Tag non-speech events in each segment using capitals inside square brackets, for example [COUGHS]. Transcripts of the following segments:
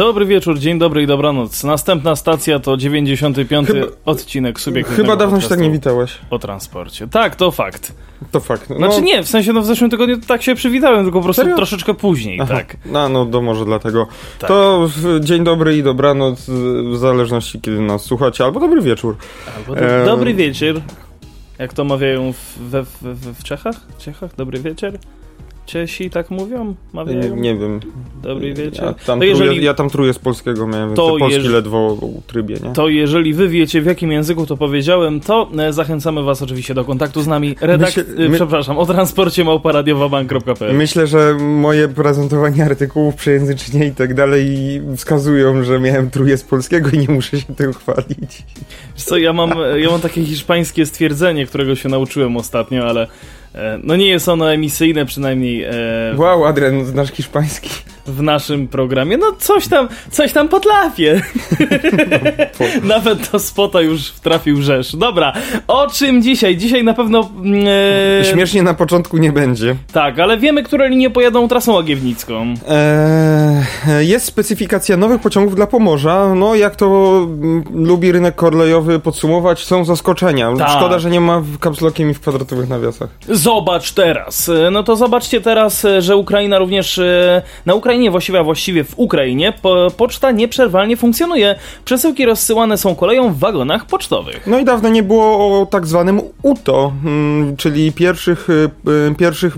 Dobry wieczór, dzień dobry i dobranoc. Następna stacja to 95. Chyba- odcinek subiektywnego Chyba dawno się tak nie witałeś. O transporcie. Tak, to fakt. To fakt. No, Znaczy nie, w sensie no w zeszłym tygodniu tak się przywitałem, tylko po prostu Serio? troszeczkę później, Aha. tak. No, no, to może dlatego. Tak. To dzień dobry i dobranoc, w zależności kiedy nas słuchacie, albo dobry wieczór. Albo do, Em. Dobry wieczór. Jak to mawiają w, we, w, w, w Czechach? Czechach? Dobry wieczór? Czesi tak mówią? Nie, Mawiają? nie wiem. Dobry wieczór. Ja tam, To jeżeli- ja tam z polskiego, miałem To to polski jeż- ledwo trybie, nie? To jeżeli wy wiecie w jakim języku to powiedziałem, to e, zachęcamy was oczywiście do kontaktu z nami. Redakt... Myślę- e, my- Przepraszam, o transporcie małparadiowabank.pl Myślę, że moje prezentowanie artykułów, przejęzyczenie i tak dalej wskazują, że miałem truje z polskiego i nie muszę się tym chwalić. Wiesz co, ja mam, ja mam takie hiszpańskie stwierdzenie, którego się nauczyłem ostatnio, ale e, no nie jest ono emisyjne przynajmniej e, Wow, Adrian, znasz hiszpański? w naszym programie. No coś tam, coś tam potrafię. [LAUGHS] Nawet do spota już trafił rzesz. Dobra, o czym dzisiaj? Dzisiaj na pewno... E, Śmiesznie na początku nie będzie. tak, ale wiemy, które linie pojadą trasą łagiewnicką. Eee, jest specyfikacja nowych pociągów dla Pomorza. No, jak to mm, lubi rynek kolejowy podsumować, są zaskoczenia. Tak. Szkoda, że nie ma w kapslokiem i w kwadratowych nawiasach. Zobacz teraz. E, No to zobaczcie teraz, e, że Ukraina również e, na Ukrainie właściwie, a właściwie w Ukrainie po, poczta nieprzerwalnie funkcjonuje. Przesyłki rozsyłane są koleją w wagonach pocztowych. No i dawno nie było o tak zwanym UTO, mm, czyli pierwszych, pierwszych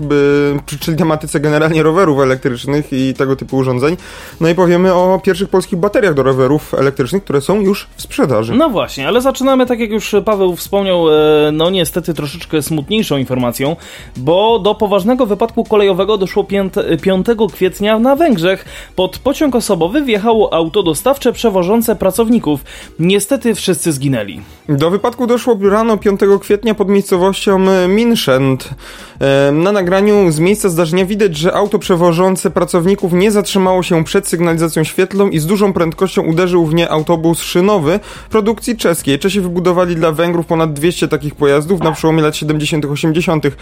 czyli tematyce generalnie rowerów elektrycznych i tego typu urządzeń. No i powiemy o pierwszych polskich bateriach do rowerów elektrycznych, które są już w sprzedaży. No właśnie, ale zaczynamy, tak jak już Paweł wspomniał, no niestety troszeczkę smutniejszą informacją, bo do poważnego wypadku kolejowego doszło pięt- 5 kwietnia na Węgrzech. Pod pociąg osobowy wjechało auto dostawcze przewożące pracowników. Niestety wszyscy zginęli. Do wypadku doszło rano 5 kwietnia pod miejscowością Minszent. Na nagraniu z miejsca zdarzenia widać, że auto przewożące pracowników nie zatrzymało się przed sygnalizacją świetlną i z dużą prędkością uderzył w nie autobus szynowy produkcji czeskiej. Czesi wybudowali dla Węgrów ponad 200 takich pojazdów na przełomie lat 70.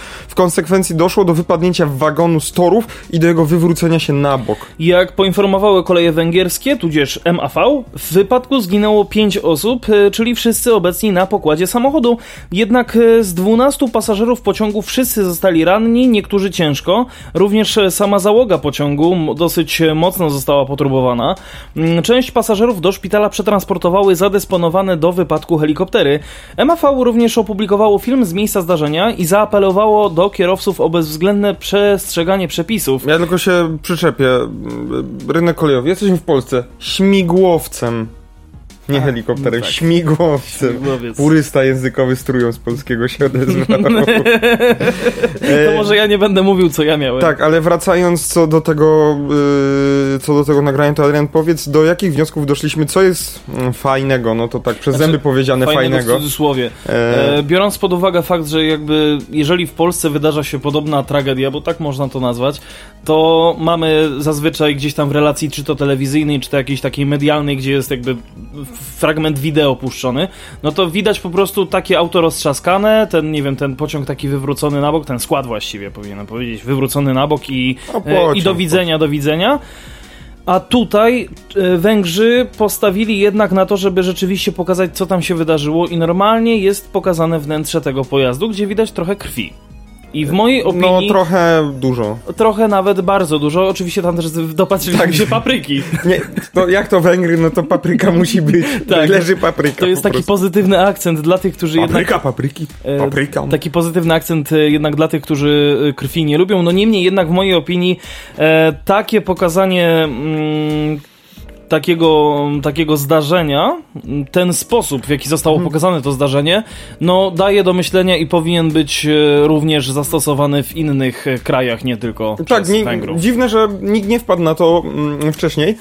80. W konsekwencji doszło do wypadnięcia wagonu z torów i do jego wywrócenia się na bok. Jak poinformowały koleje węgierskie, tudzież MAV, w wypadku zginęło 5 osób, e, czyli wszyscy obecni na pokładzie samochodu. Jednak e, z 12 pasażerów pociągu wszyscy zostali ranni, niektórzy ciężko. Również e, sama załoga pociągu dosyć mocno została potrubowana. Mm, Część pasażerów do szpitala przetransportowały zadysponowane do wypadku helikoptery. MAV również opublikowało film z miejsca zdarzenia i zaapelowało do kierowców o bezwzględne przestrzeganie przepisów. Ja tylko się przyczepię. Rynek kolejowy. Jesteśmy w Polsce. Śmigłowcem. Nie helikopterem, no tak. śmigłowcem. Śmigłowiec. Purysta językowy strują z polskiego się odezwał. [LAUGHS] To może ja nie będę mówił, co ja miałem. Tak, ale wracając co do tego, yy, co do tego nagrania, to Adrian, powiedz, do jakich wniosków doszliśmy, co jest mm, fajnego, no to tak przez Znaczy, zęby powiedziane fajnego. w cudzysłowie. E, E, biorąc pod uwagę fakt, że jakby jeżeli w Polsce wydarza się podobna tragedia, bo tak można to nazwać, to mamy zazwyczaj gdzieś tam w relacji, czy to telewizyjnej, czy to jakiejś takiej medialnej, gdzie jest jakby fragment wideo puszczony, no to widać po prostu takie auto roztrzaskane, ten, nie wiem, ten pociąg taki wywrócony na bok, ten skład właściwie powinienem powiedzieć, wywrócony na bok i, O, e, pociąg, i do widzenia, do widzenia. A tutaj e, Węgrzy postawili jednak na to, żeby rzeczywiście pokazać, co tam się wydarzyło, i normalnie jest pokazane wnętrze tego pojazdu, gdzie widać trochę krwi. I w mojej no opinii trochę dużo. trochę nawet bardzo dużo. Oczywiście tam też dopatrzyli Tak. się papryki. [LAUGHS] Nie, to jak to Węgry, no to papryka musi być. [LAUGHS] Tak. Leży papryka To jest po taki prostu. pozytywny akcent dla tych, którzy jednak Papryka, papryki, E, papryka. Taki pozytywny akcent e, jednak dla tych, którzy e, krwi nie lubią. No niemniej jednak w mojej opinii takie pokazanie mm, takiego, takiego zdarzenia, ten sposób, w jaki zostało Mhm. pokazane to zdarzenie, no daje do myślenia i powinien być e, również zastosowany w innych e, krajach, nie tylko Tak, przez Węgrów. dziwne, że nikt nie wpadł na to mm, wcześniej.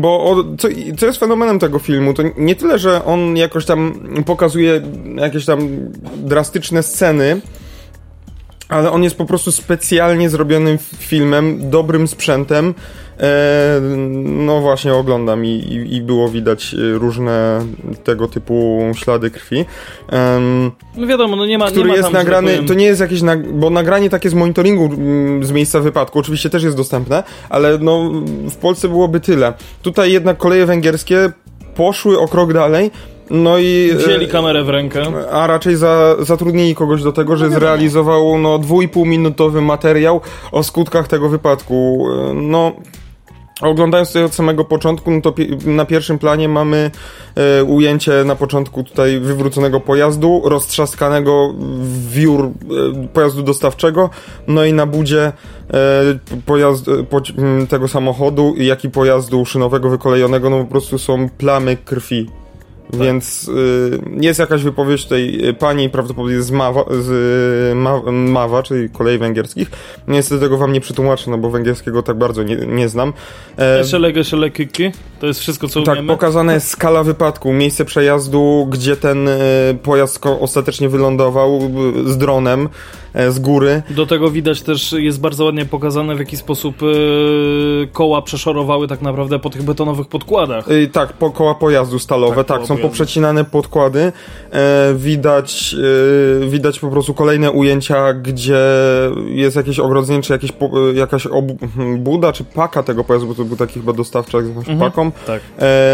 Bo o, co, co jest fenomenem tego filmu, to nie tyle, że on jakoś tam pokazuje jakieś tam drastyczne sceny, ale on jest po prostu specjalnie zrobionym filmem, dobrym sprzętem. E, no właśnie oglądam i, i, i, było widać różne tego typu ślady krwi. no wiadomo, no nie ma Który nie ma jest tam, tak nagrany, powiem... to nie jest jakieś, bo nagranie takie z monitoringu mm, z miejsca wypadku oczywiście też jest dostępne, ale no w Polsce byłoby tyle. Tutaj jednak koleje węgierskie poszły o krok dalej no i. Wzięli e, kamerę w rękę. A raczej za, zatrudnili kogoś do tego, że no zrealizował no, dwójpół minutowy materiał o skutkach tego wypadku. E, no. Oglądając tutaj od samego początku, no to na pierwszym planie mamy e, ujęcie na początku tutaj wywróconego pojazdu, roztrzaskanego wiór e, pojazdu dostawczego, no i na budzie e, pojazd, e, po, tego samochodu, jak i pojazdu szynowego wykolejonego, no po prostu są plamy krwi tak. Więc y, jest jakaś wypowiedź tej pani, prawdopodobnie z Mawa, z Ma, Mawa, czyli kolei węgierskich. Niestety tego wam nie przetłumaczę, no bo węgierskiego tak bardzo nie, nie znam. E, Szelege, szelekiki? To jest wszystko, co Tak, umiemy? pokazana jest skala wypadku, miejsce przejazdu, gdzie ten y, pojazd ostatecznie wylądował y, z dronem. E, z góry. Do tego widać też, jest bardzo ładnie pokazane w jaki sposób yy, koła przeszorowały tak naprawdę po tych betonowych podkładach. Yy, tak, po, koła pojazdu stalowe, tak, tak są pojazdu. poprzecinane podkłady. E, widać, widać po prostu kolejne ujęcia, gdzie jest jakieś ogrodzenie, czy jakieś, po, jakaś obu, hmm, buda, czy paka tego pojazdu, bo to był taki chyba dostawczak z jakąś mhm, paką. Tak.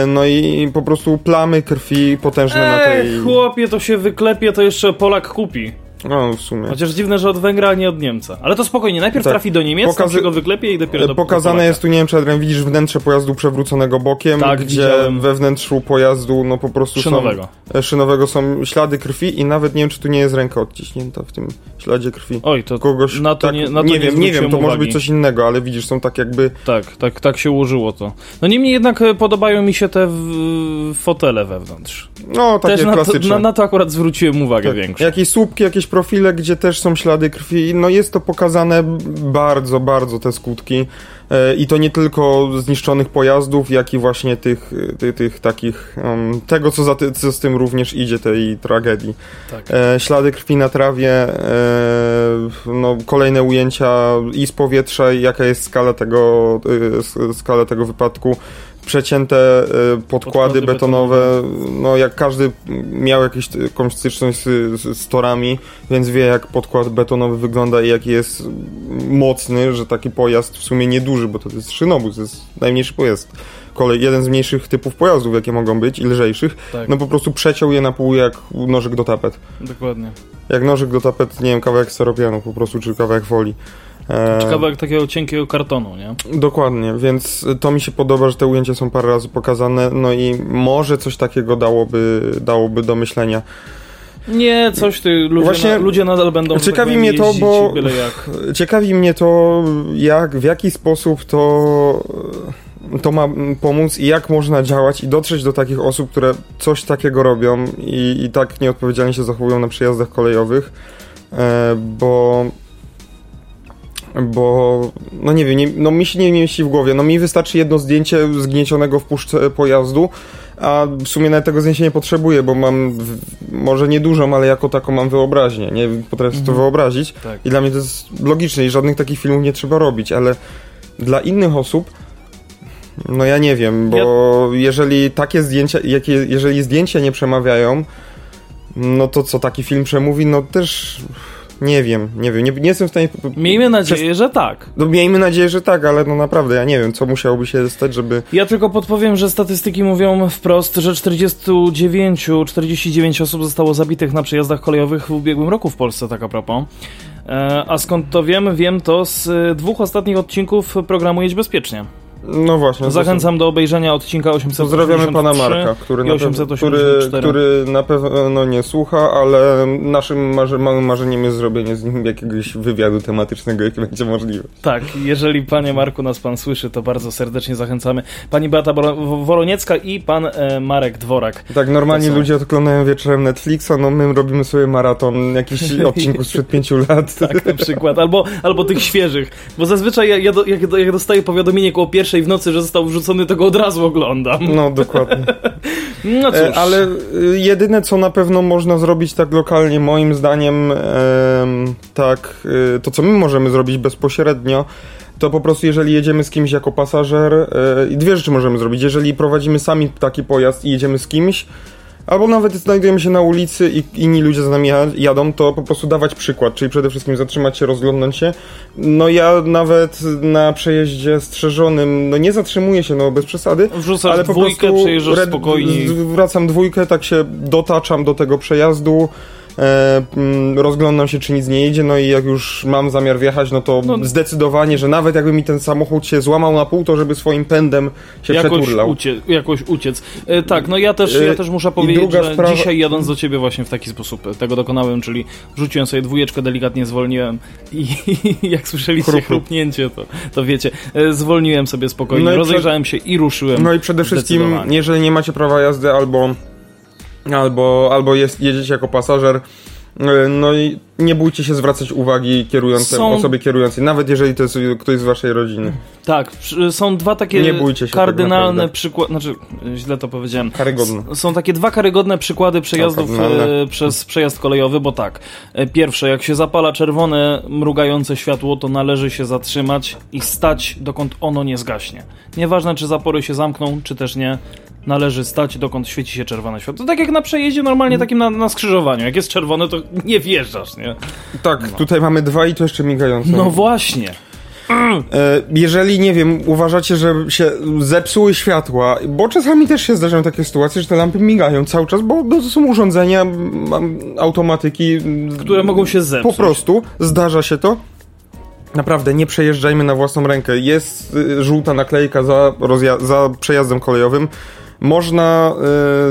no i po prostu plamy krwi potężne Ej, na tej... chłopie, to się wyklepie, to jeszcze Polak kupi. No, w sumie. Chociaż dziwne, że od Węgra, a nie od Niemca. Ale to spokojnie, najpierw tak. trafi do Niemiec, Pokazy... tam się go wyklepie i dopiero do Pokazane do jest tu, nie wiem czy Adrian, widzisz wnętrze pojazdu przewróconego bokiem, tak, gdzie widziałem. we wnętrzu pojazdu, no po prostu szynowego. są... Szynowego są ślady krwi i nawet nie wiem, czy tu nie jest ręka odciśnięta w tym śladzie krwi. Oj, to Kogoś, na to tak, nie, na to nie, wiem, nie wiem, to uwagi. może być coś innego, ale widzisz, są tak jakby... Tak, tak, tak się ułożyło to. No niemniej jednak e, podobają mi się te w... fotele wewnątrz. No, takie też klasyczne. Na to, na, na to akurat zwróciłem uwagę tak. większą. Jakieś słupki, jakieś profile, gdzie też są ślady krwi. No jest to pokazane bardzo, bardzo te skutki. E, I to nie tylko zniszczonych pojazdów, jak i właśnie tych, tych, tych takich, um, tego co, za co z tym również idzie, tej tragedii. Tak. E, ślady krwi na trawie, e, no, kolejne ujęcia i z powietrza, jaka jest skala tego, e, skala tego wypadku przecięte podkłady, podkłady betonowe, no jak każdy miał jakieś, jakąś styczność z, z, z, torami, więc wie jak podkład betonowy wygląda i jaki jest mocny, że taki pojazd w sumie nieduży, bo to jest szynobus, to jest najmniejszy pojazd. Kolej, jeden z mniejszych typów pojazdów, jakie mogą być i lżejszych, tak. no po prostu przeciął je na pół jak nożyk do tapet. Dokładnie. Jak nożyk do tapet, nie wiem, kawałek steropianu po prostu, czy kawałek folii. Ciekawe jak takiego cienkiego kartonu, nie? Dokładnie, więc to mi się podoba, że te ujęcia są parę razy pokazane, no i może coś takiego dałoby, dałoby do myślenia. Nie, coś ty, ludzie, Właśnie na, ludzie nadal będą Ciekawi tak mnie to, bo [LAUGHS] ciekawi mnie to, jak, w jaki sposób to to ma pomóc i jak można działać i dotrzeć do takich osób, które coś takiego robią i, i tak nieodpowiedzialnie się zachowują na przejazdach kolejowych, e, bo bo no nie wiem, nie, no mi się nie mieści w głowie. No mi wystarczy jedno zdjęcie zgniecionego w puszce pojazdu, a w sumie nawet tego zdjęcia nie potrzebuję, bo mam w, może niedużą, ale jako taką mam wyobraźnię, nie potrafię mhm. to wyobrazić tak. i dla mnie to jest logiczne i żadnych takich filmów nie trzeba robić, ale dla innych osób no ja nie wiem, bo ja... jeżeli takie zdjęcia, jakie, jeżeli zdjęcia nie przemawiają, no to co taki film przemówi, no też nie wiem, nie wiem, nie, nie jestem w stanie... Miejmy nadzieję, przez... że tak. No, miejmy nadzieję, że tak, ale no naprawdę, ja nie wiem, co musiałoby się stać, żeby... Ja tylko podpowiem, że statystyki mówią wprost, że 49, 49 osób zostało zabitych na przejazdach kolejowych w ubiegłym roku w Polsce, tak a propos. E, a skąd to wiem? Wiem to z dwóch ostatnich odcinków programu Jedź Bezpiecznie. No właśnie. Zachęcam do obejrzenia odcinka 883 Pozdrawiamy pana Marka, który na, który, który na pewno nie słucha, ale naszym marzy, małym marzeniem jest zrobienie z nim jakiegoś wywiadu tematycznego, jaki będzie możliwe. Tak, jeżeli panie Marku nas pan słyszy, to bardzo serdecznie zachęcamy. Pani Beata Woroniecka i pan e, Marek Dworak. Tak, normalnie są... ludzie oglądają wieczorem Netflixa, no my robimy sobie maraton jakichś [LAUGHS] odcinków sprzed pięciu lat. tak, na przykład. Albo, albo tych świeżych. Bo zazwyczaj ja, ja, do, jak, jak dostaję powiadomienie koło pierwszej pierwszej w nocy, że został wrzucony, to go od razu oglądam. No, dokładnie. [LAUGHS] No cóż. E, ale y, jedyne, co na pewno można zrobić tak lokalnie, moim zdaniem, em, tak, y, to co my możemy zrobić bezpośrednio, to po prostu jeżeli jedziemy z kimś jako pasażer, e, i dwie rzeczy możemy zrobić. Jeżeli prowadzimy sami taki pojazd i jedziemy z kimś, albo nawet znajdujemy się na ulicy i inni ludzie za nami ja- jadą, to po prostu dawać przykład, czyli przede wszystkim zatrzymać się, rozglądnąć się. No ja nawet na przejeździe strzeżonym, no nie zatrzymuję się, no bez przesady, Wrzucasz ale po dwójkę, prostu. Zwracam dwójkę, tak się dotaczam do tego przejazdu, rozglądam się, czy nic nie jedzie, no i jak już mam zamiar wjechać, no to No. zdecydowanie, że nawet jakby mi ten samochód się złamał na pół, to żeby swoim pędem się Jakoś, przeturlał. ucie, jakoś uciec. E, tak, no ja też, E, ja też muszę i powiedzieć, że sprawa- dzisiaj jadąc do ciebie właśnie w taki sposób e, tego dokonałem, czyli wrzuciłem sobie dwójeczkę, delikatnie zwolniłem i [LAUGHS] jak słyszeliście Chrup, chrup. chrupnięcie, to, to wiecie, e, zwolniłem sobie spokojnie, No i rozejrzałem się i ruszyłem. No i przede wszystkim, jeżeli nie macie prawa jazdy albo, albo, albo jest, jedziecie jako pasażer, e, no i nie bójcie się zwracać uwagi kierującym, Są- osobie kierującej, nawet jeżeli to jest ktoś z waszej rodziny. Tak, są dwa takie tak kardynalne naprawdę. przykłady, znaczy źle to powiedziałem. Karygodne. Są takie dwa karygodne przykłady przejazdów kardynalne. e, przez przejazd kolejowy, bo tak. e, Pierwsze, jak się zapala czerwone, mrugające światło, to należy się zatrzymać i stać, dokąd ono nie zgaśnie. Nieważne, czy zapory się zamkną, czy też nie. Należy stać, dokąd świeci się czerwone światło. To tak jak na przejeździe normalnie takim na, na skrzyżowaniu. Jak jest czerwone, to nie wjeżdżasz, nie? Tak, tutaj mamy dwa i to jeszcze migające. No właśnie. E, Jeżeli, nie wiem, uważacie, że się zepsuły światła, bo czasami też się zdarzają takie sytuacje, że te lampy migają cały czas, bo no, to są urządzenia, automatyki, Które mogą się zepsuć. Po prostu, zdarza się to. Naprawdę, nie przejeżdżajmy na własną rękę. Jest y, żółta naklejka za, za przejazdem kolejowym. Można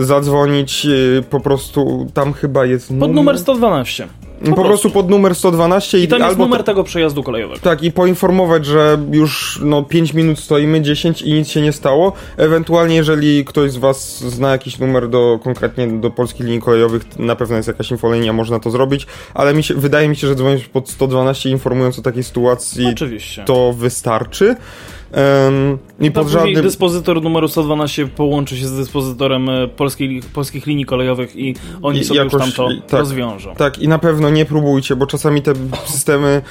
y, zadzwonić y, po prostu, tam chyba jest Pod numer 112. Po, prostu pod numer 112 i, I tam jest albo numer ta- tego przejazdu kolejowego. tak, i poinformować, że już no 5 minut stoimy, 10 i nic się nie stało. Ewentualnie, jeżeli ktoś z Was zna jakiś numer do konkretnie do polskich linii kolejowych, na pewno jest jakaś infolinia, można to zrobić, ale mi się, wydaje mi się, że dzwonić pod 112 informując o takiej sytuacji, Oczywiście. to wystarczy. Em, I pod żadnym... dyspozytor numeru 112 połączy się z dyspozytorem e, polskiej, polskich linii kolejowych i oni I sobie jakoś- już tam to tak. rozwiążą. Tak, i na pewno nie próbujcie, bo czasami te systemy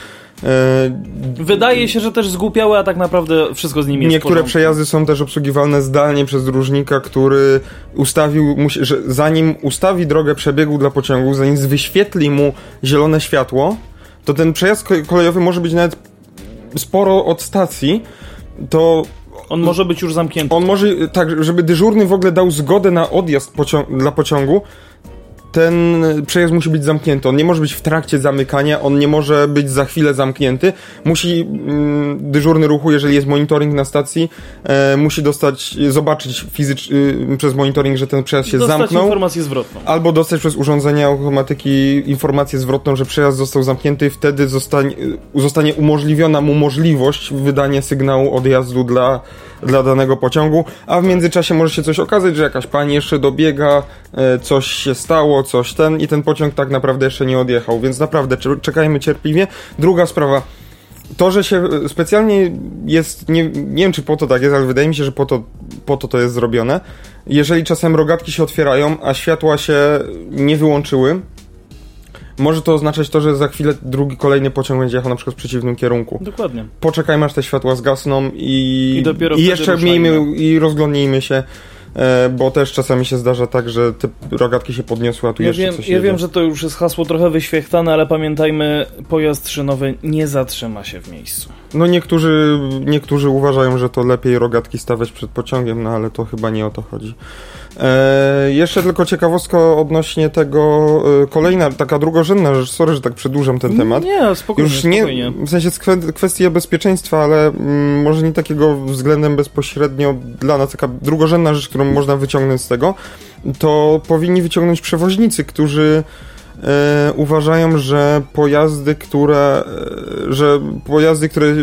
e, Wydaje się, że też zgłupiały, a tak naprawdę wszystko z nimi jest Niektóre przejazdy są też obsługiwalne zdalnie przez dróżnika, który ustawił, że zanim ustawi drogę przebiegu dla pociągu, zanim wyświetli mu zielone światło, to ten przejazd ko- kolejowy może być nawet sporo od stacji, to On może być już zamknięty. on może, tak, żeby dyżurny w ogóle dał zgodę na odjazd pocią- dla pociągu, ten przejazd musi być zamknięty. On nie może być w trakcie zamykania, on nie może być za chwilę zamknięty. Musi mm, dyżurny ruchu, jeżeli jest monitoring na stacji, e, musi dostać, zobaczyć fizycz, y, przez monitoring, że ten przejazd się Dostać zamknął. informację zwrotną. Albo dostać przez urządzenie automatyki informację zwrotną, że przejazd został zamknięty i wtedy zostanie, zostanie umożliwiona mu możliwość wydania sygnału odjazdu dla, dla danego pociągu, a w międzyczasie może się coś okazać, że jakaś pani jeszcze dobiega, e, coś się stało, coś ten i ten pociąg tak naprawdę jeszcze nie odjechał, więc naprawdę cze- czekajmy cierpliwie. Druga sprawa, to, że się e, specjalnie jest, nie, nie wiem czy po to tak jest, ale wydaje mi się, że po to, po to to jest zrobione. Jeżeli czasem rogatki się otwierają, a światła się nie wyłączyły, może to oznaczać to, że za chwilę drugi, kolejny pociąg będzie jechał na przykład w przeciwnym kierunku. Dokładnie. Poczekajmy aż te światła zgasną i, I dopiero i jeszcze miejmy i rozglądnijmy się, bo też czasami się zdarza tak, że te rogatki się podniosły, a tu Ja jeszcze wiem, coś ja jedzie. wiem, że to już jest hasło trochę wyświechtane, ale pamiętajmy, pojazd szynowy nie zatrzyma się w miejscu. No niektórzy, niektórzy uważają, że to lepiej rogatki stawiać przed pociągiem, no ale to chyba nie o to chodzi. E, jeszcze tylko ciekawostka odnośnie tego, e, kolejna, taka drugorzędna rzecz, sorry, że tak przedłużam ten temat. Nie, spokojnie, Już nie, spokojnie. w sensie kwestia bezpieczeństwa, ale mm, może nie takiego względem bezpośrednio dla nas, taka drugorzędna rzecz, którą można wyciągnąć z tego, to powinni wyciągnąć przewoźnicy, którzy e, uważają, że pojazdy, które, e, że pojazdy, które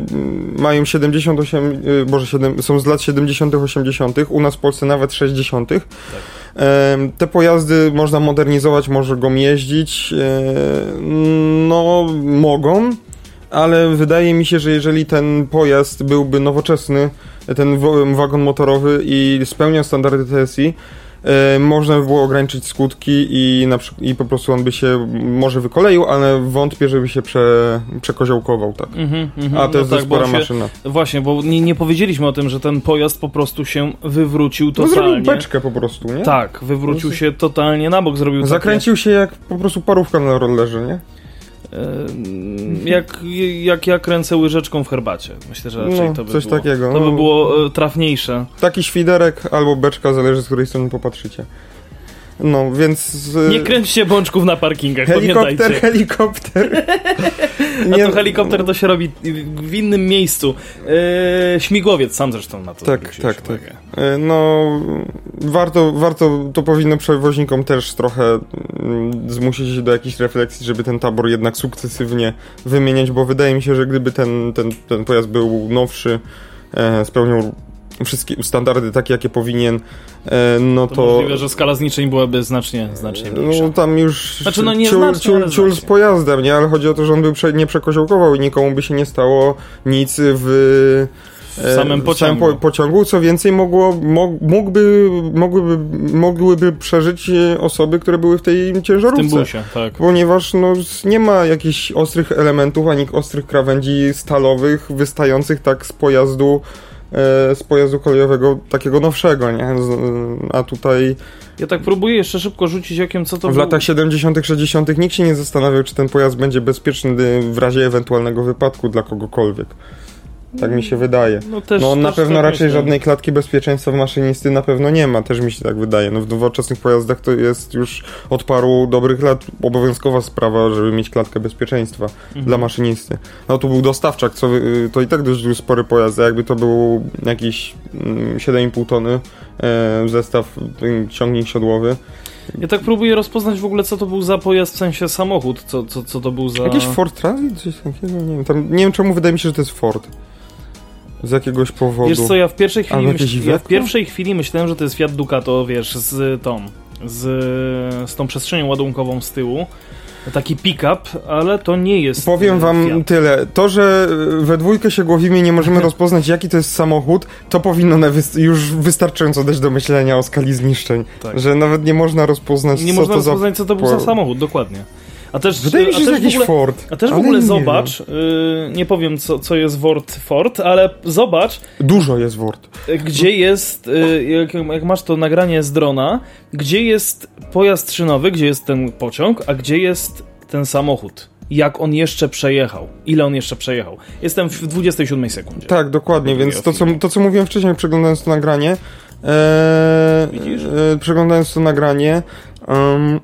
mają 78, e, boże, 7, są z lat 70., 80., u nas w Polsce nawet 60., Tak. e, te pojazdy można modernizować, może go jeździć, e, no mogą, ale wydaje mi się, że jeżeli ten pojazd byłby nowoczesny, ten wagon motorowy i spełniał standardy TSI, e, można by było ograniczyć skutki i, na przy- i po prostu on by się może wykoleił, ale wątpię, żeby się prze, przekoziołkował, tak. Mhm, mhm. A to jest no dość tak, spora się, maszyna. Właśnie, bo nie, nie powiedzieliśmy o tym, że ten pojazd po prostu się wywrócił No totalnie. zrobił beczkę po prostu, nie? Tak, wywrócił się totalnie na bok, zrobił Zakręcił się jak po prostu parówka na rollerze, nie? Jak, jak ja kręcę łyżeczką w herbacie. Myślę, że raczej No, to by coś było, takiego. To by No. było e, trafniejsze. Taki świderek albo beczka, zależy z której strony popatrzycie. No, więc... z- Nie kręćcie bączków na parkingach, Helikopter, pamiętajcie. helikopter. A to helikopter to się robi w innym miejscu. E, śmigłowiec sam zresztą na to Tak, tak, uwagę. E, No, warto, warto, to powinno przewoźnikom też trochę mm, zmusić się do jakiejś refleksji, żeby ten tabor jednak sukcesywnie wymieniać, bo wydaje mi się, że gdyby ten, ten, ten pojazd był nowszy, e, spełniał wszystkie standardy takie, jakie powinien, e, no To, to... możliwe, że skala zniszczeń byłaby znacznie, znacznie mniejsza. No tam już Znaczy, no, nie ciul, znacznie, ciul, ciul z pojazdem, nie? Ale chodzi o to, że on by nie przekoziołkował i nikomu by się nie stało nic w... W samym e, pociągu. po, pociągu. Co więcej, mogło, mog, mógłby, mogłyby, mogłyby przeżyć e, osoby, które były w tej w tym ciężarówce. busie, tak. Ponieważ no, nie ma jakichś ostrych elementów, ani ostrych krawędzi stalowych wystających tak z pojazdu e, z pojazdu kolejowego takiego nowszego, nie? Z, a tutaj Ja tak próbuję jeszcze szybko rzucić okiem, co to w był- latach 70., 60. nikt się nie zastanawiał, czy ten pojazd będzie bezpieczny w razie ewentualnego wypadku dla kogokolwiek. Tak mi się wydaje. No, też, No na pewno tak raczej myślę. żadnej klatki bezpieczeństwa w maszynisty na pewno nie ma, też mi się tak wydaje. No w nowoczesnych pojazdach to jest już od paru dobrych lat obowiązkowa sprawa, żeby mieć klatkę bezpieczeństwa Mhm. dla maszynisty. No tu był dostawczak, co y, to i tak dość spory pojazd, a jakby to był jakiś mm, 7,5 tony e, zestaw, ciągnik siodłowy. Ja tak próbuję rozpoznać w ogóle, co to był za pojazd, w sensie samochód, co, co, co to był za... Jakiś Ford Transit, coś takiego, nie wiem, tam, nie wiem czemu wydaje mi się, że to jest Ford. Z jakiegoś powodu. Wiesz co, ja w pierwszej chwili, myśl... ja w pierwszej chwili myślałem, że to jest Fiat Ducato, wiesz, z tą, z, z tą przestrzenią ładunkową z tyłu. Taki pick-up, ale to nie jest Powiem e, wam Fiat. tyle. To, że we dwójkę się głowimy nie możemy rozpoznać, jaki to jest samochód, to powinno już wystarczająco dać do myślenia o skali zniszczeń. Tak. Że nawet nie można rozpoznać, Nie co można to za... rozpoznać, co to był po- za samochód, dokładnie. A też, Wydaje mi się, że jakiś ogóle, Ford. A też w ogóle nie zobacz, yy, nie powiem co, co jest Ford Ford, ale zobacz. Dużo jest Ford. y, gdzie jest, y, jak, jak masz to nagranie z drona, gdzie jest pojazd szynowy, gdzie jest ten pociąg, a gdzie jest ten samochód. Jak on jeszcze przejechał. Ile on jeszcze przejechał. Jestem w 27 sekundzie. Tak, dokładnie, więc to co, to, co mówiłem wcześniej, przeglądając to nagranie, e, Widzisz? e, przeglądając to nagranie, em,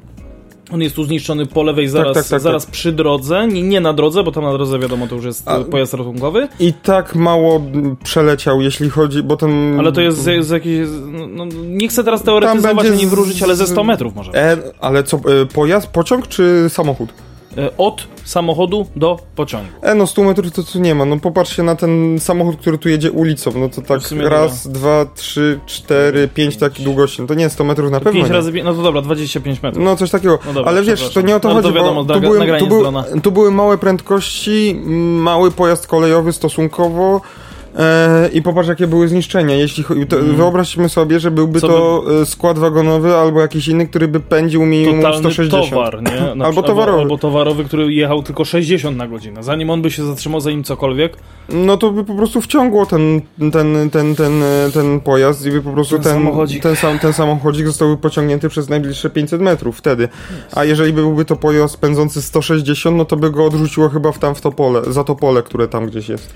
On jest tu zniszczony po lewej, zaraz, tak, tak, zaraz przy drodze. Nie, nie na drodze, bo tam na drodze wiadomo, to już jest A- y, pojazd ratunkowy. i tak mało przeleciał, jeśli chodzi, bo ten... Ale to jest z, z jakiejś. No, no, nie chcę teraz teoretyzować ani wróżyć, ale ze 100 metrów może. E, ale co, e, pojazd, pociąg czy samochód? E, Od samochodu do pociągu. E, no 100 metrów to tu nie ma. No popatrzcie na ten samochód, który tu jedzie ulicą. No to tak raz, dwa, trzy, cztery, pięć takich długości. No to nie 100 metrów na pewno 5 nie. razy. pię- No to dobra, 25 metrów. No coś takiego. No dobra, Ale wiesz, to nie o to Ale chodzi, to wiadomo, bo tu były, tu, drona. tu były małe prędkości, mały pojazd kolejowy stosunkowo e, i popatrz jakie były zniszczenia. Jeśli to, Wyobraźmy sobie, że byłby Mm. Co to e, skład wagonowy albo jakiś inny, który by pędził minimum Totalny 160. towar, nie? [LAUGHS] Na Albo towarowy. Albo towarowy, który jechał tylko 60 na godzinę. Zanim on by się zatrzymał, zanim cokolwiek. No to by po prostu wciągło ten, ten, ten, ten, e, ten pojazd i by po prostu Ten ten, samochodzik. ten, sam, ten samochodzik zostałby pociągnięty przez najbliższe 500 metrów wtedy. A jeżeli byłby to pojazd pędzący 160, no to by go odrzuciło chyba w tam w to pole, za to pole, które tam gdzieś jest.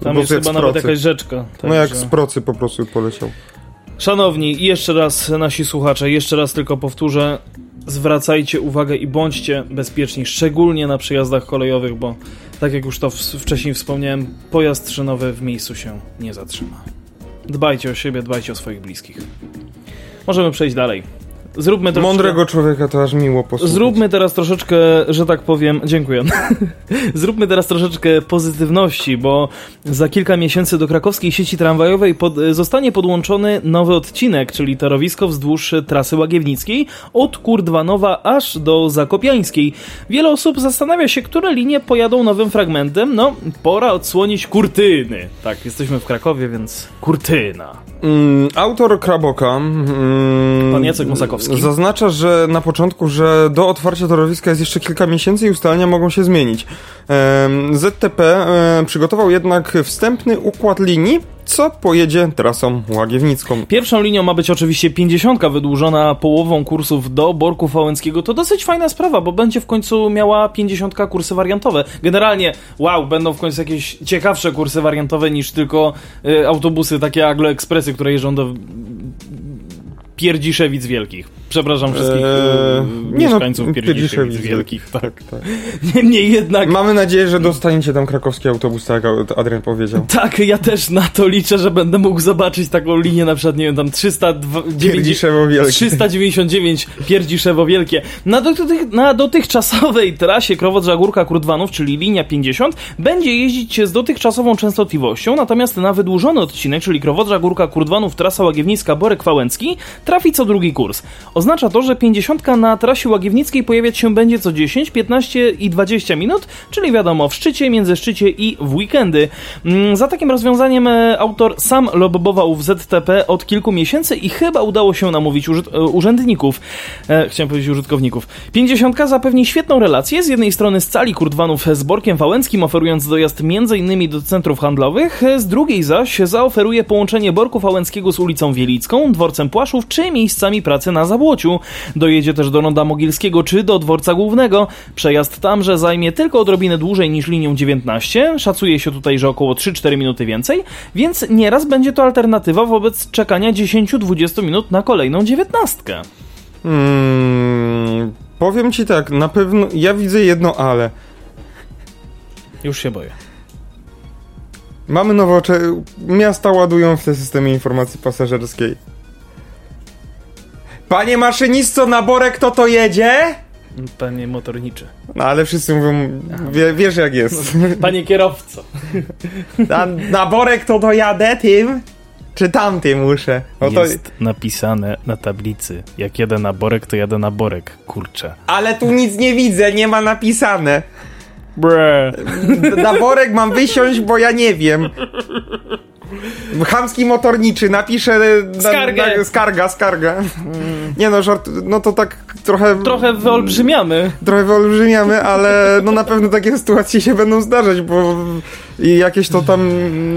Tam jest chyba nawet jakaś rzeczka. No jak także- z procy po prostu poleciał. Szanowni, jeszcze raz nasi słuchacze, jeszcze raz tylko powtórzę. Zwracajcie uwagę i bądźcie bezpieczni, szczególnie na przejazdach kolejowych, bo tak jak już to wcześniej wspomniałem, pojazd szynowy w miejscu się nie zatrzyma. Dbajcie o siebie, dbajcie o swoich bliskich. Możemy przejść dalej. Zróbmy troszeczkę... Mądrego człowieka to aż miło posłuchać. Zróbmy teraz troszeczkę, że tak powiem, dziękuję. [LAUGHS] Zróbmy teraz troszeczkę pozytywności, bo za kilka miesięcy do krakowskiej sieci tramwajowej pod, zostanie podłączony nowy odcinek, czyli torowisko wzdłuż trasy Łagiewnickiej od Kurdwanowa aż do Zakopiańskiej. Wiele osób zastanawia się, które linie pojadą nowym fragmentem. No, pora odsłonić kurtyny. Tak, jesteśmy w Krakowie, więc kurtyna. Mm, autor Kraboka, mm, Pan Jacek Mosakowski. zaznacza, że na początku, że do otwarcia torowiska jest jeszcze kilka miesięcy i ustalenia mogą się zmienić. ZTP przygotował jednak wstępny układ linii, co pojedzie trasą łagiewnicką. Pierwszą linią ma być oczywiście 50 wydłużona połową kursów do Borku Wałęckiego. To dosyć fajna sprawa, bo będzie w końcu miała 50 kursy wariantowe. Generalnie, wow, będą w końcu jakieś ciekawsze kursy wariantowe niż tylko y, autobusy takie Aglo Expressy, które jeżdżą do Pierdziszewic Wielkich. Przepraszam wszystkich Eee, yy, nie no, mieszkańców Pierdziszewic Wielkich. Tak. tak. Niemniej jednak... Mamy nadzieję, że dostaniecie tam krakowski autobus, tak jak Adrian powiedział. [LAUGHS] Tak, ja też na to liczę, że będę mógł zobaczyć taką linię, na przykład, nie wiem, tam 390... Pierdziszewo Wielkie. 399 Pierdziszewo Wielkie. Na, dotych, na dotychczasowej trasie Krowodrza Górka Kurdwanów, czyli linia 50, będzie jeździć z dotychczasową częstotliwością, natomiast na wydłużony odcinek, czyli Krowodrza Górka Kurdwanów, trasa Łagiewnicka Borek Wałęcki, trafi co drugi kurs. Oznacza to, że 50 na trasie Łagiewnickiej pojawiać się będzie co 10, 15 i 20 minut, czyli wiadomo w szczycie, między szczycie i w weekendy. Mm, Za takim rozwiązaniem e, autor sam lobbował w ZTP od kilku miesięcy i chyba udało się namówić e, urzędników, e, chciałem powiedzieć użytkowników. 50 zapewni świetną relację, z jednej strony z cali Kurdwanów z Borkiem Wałęckim, oferując dojazd m.in. do centrów handlowych, z drugiej zaś zaoferuje połączenie Borku Wałęckiego z ulicą Wielicką, dworcem Płaszów czy miejscami pracy na Dojedzie też do Ronda Mogilskiego czy do dworca głównego. Przejazd tamże zajmie tylko odrobinę dłużej niż linią 19. Szacuje się tutaj, że około 3-4 minuty więcej, więc nieraz będzie to alternatywa wobec czekania 10-20 minut na kolejną 19. Mm, powiem ci tak, na pewno ja widzę jedno ale. Już się boję. Mamy nowocze... Miasta ładują w te systemy informacji pasażerskiej. Panie maszynisto, na borek kto to jedzie? Panie motorniczy. No ale wszyscy mówią, wie, wiesz jak jest. [LAUGHS] Panie kierowco. [LAUGHS] Na, na borek to dojadę tym? Czy tamtym muszę? No to, Jest napisane na tablicy. Jak jadę na borek, to jadę na borek. Kurczę. ale tu nic nie widzę, nie ma napisane. Bre. Na worek mam wysiąść, bo ja nie wiem. [LAUGHS] Chamski motorniczy, napiszę na, Skargę. Na, skarga, skarga. Nie no, żart, no to tak trochę... Trochę wyolbrzymiamy. Trochę wyolbrzymiamy, ale no na pewno takie sytuacje się będą zdarzać, bo i jakieś to tam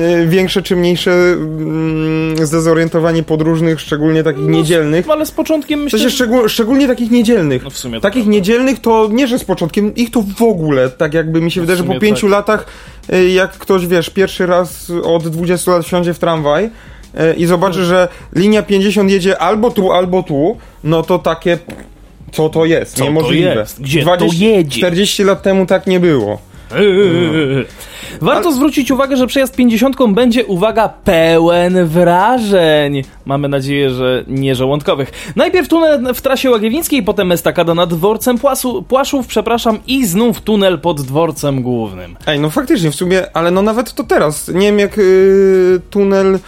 y, większe czy mniejsze mm, zdezorientowanie podróżnych, szczególnie takich niedzielnych. Ale z początkiem W myślę, sensie szczegól, szczególnie takich niedzielnych. No w sumie to takich prawda. niedzielnych to nie, że z początkiem, ich to w ogóle, tak jakby mi się wydaje, że po pięciu tak. latach, y, jak ktoś, wiesz, pierwszy raz od 20 lat wsiądzie w tramwaj y, i zobaczy, że linia 50 jedzie albo tu, albo tu, no to takie, co to jest? Co to Niemożliwe. jest? Gdzie to jedzie? 40 lat temu tak nie było. Eee. Warto zwrócić uwagę, że przejazd 50 będzie, uwaga, pełen wrażeń. Mamy nadzieję, że nie żołądkowych. Najpierw tunel w trasie Łagiewnickiej, potem estakada nad dworcem Płasu, Płaszów, przepraszam, i znów tunel pod dworcem głównym. Ej, no faktycznie, w sumie, ale no nawet to teraz. Nie wiem jak y, tunel,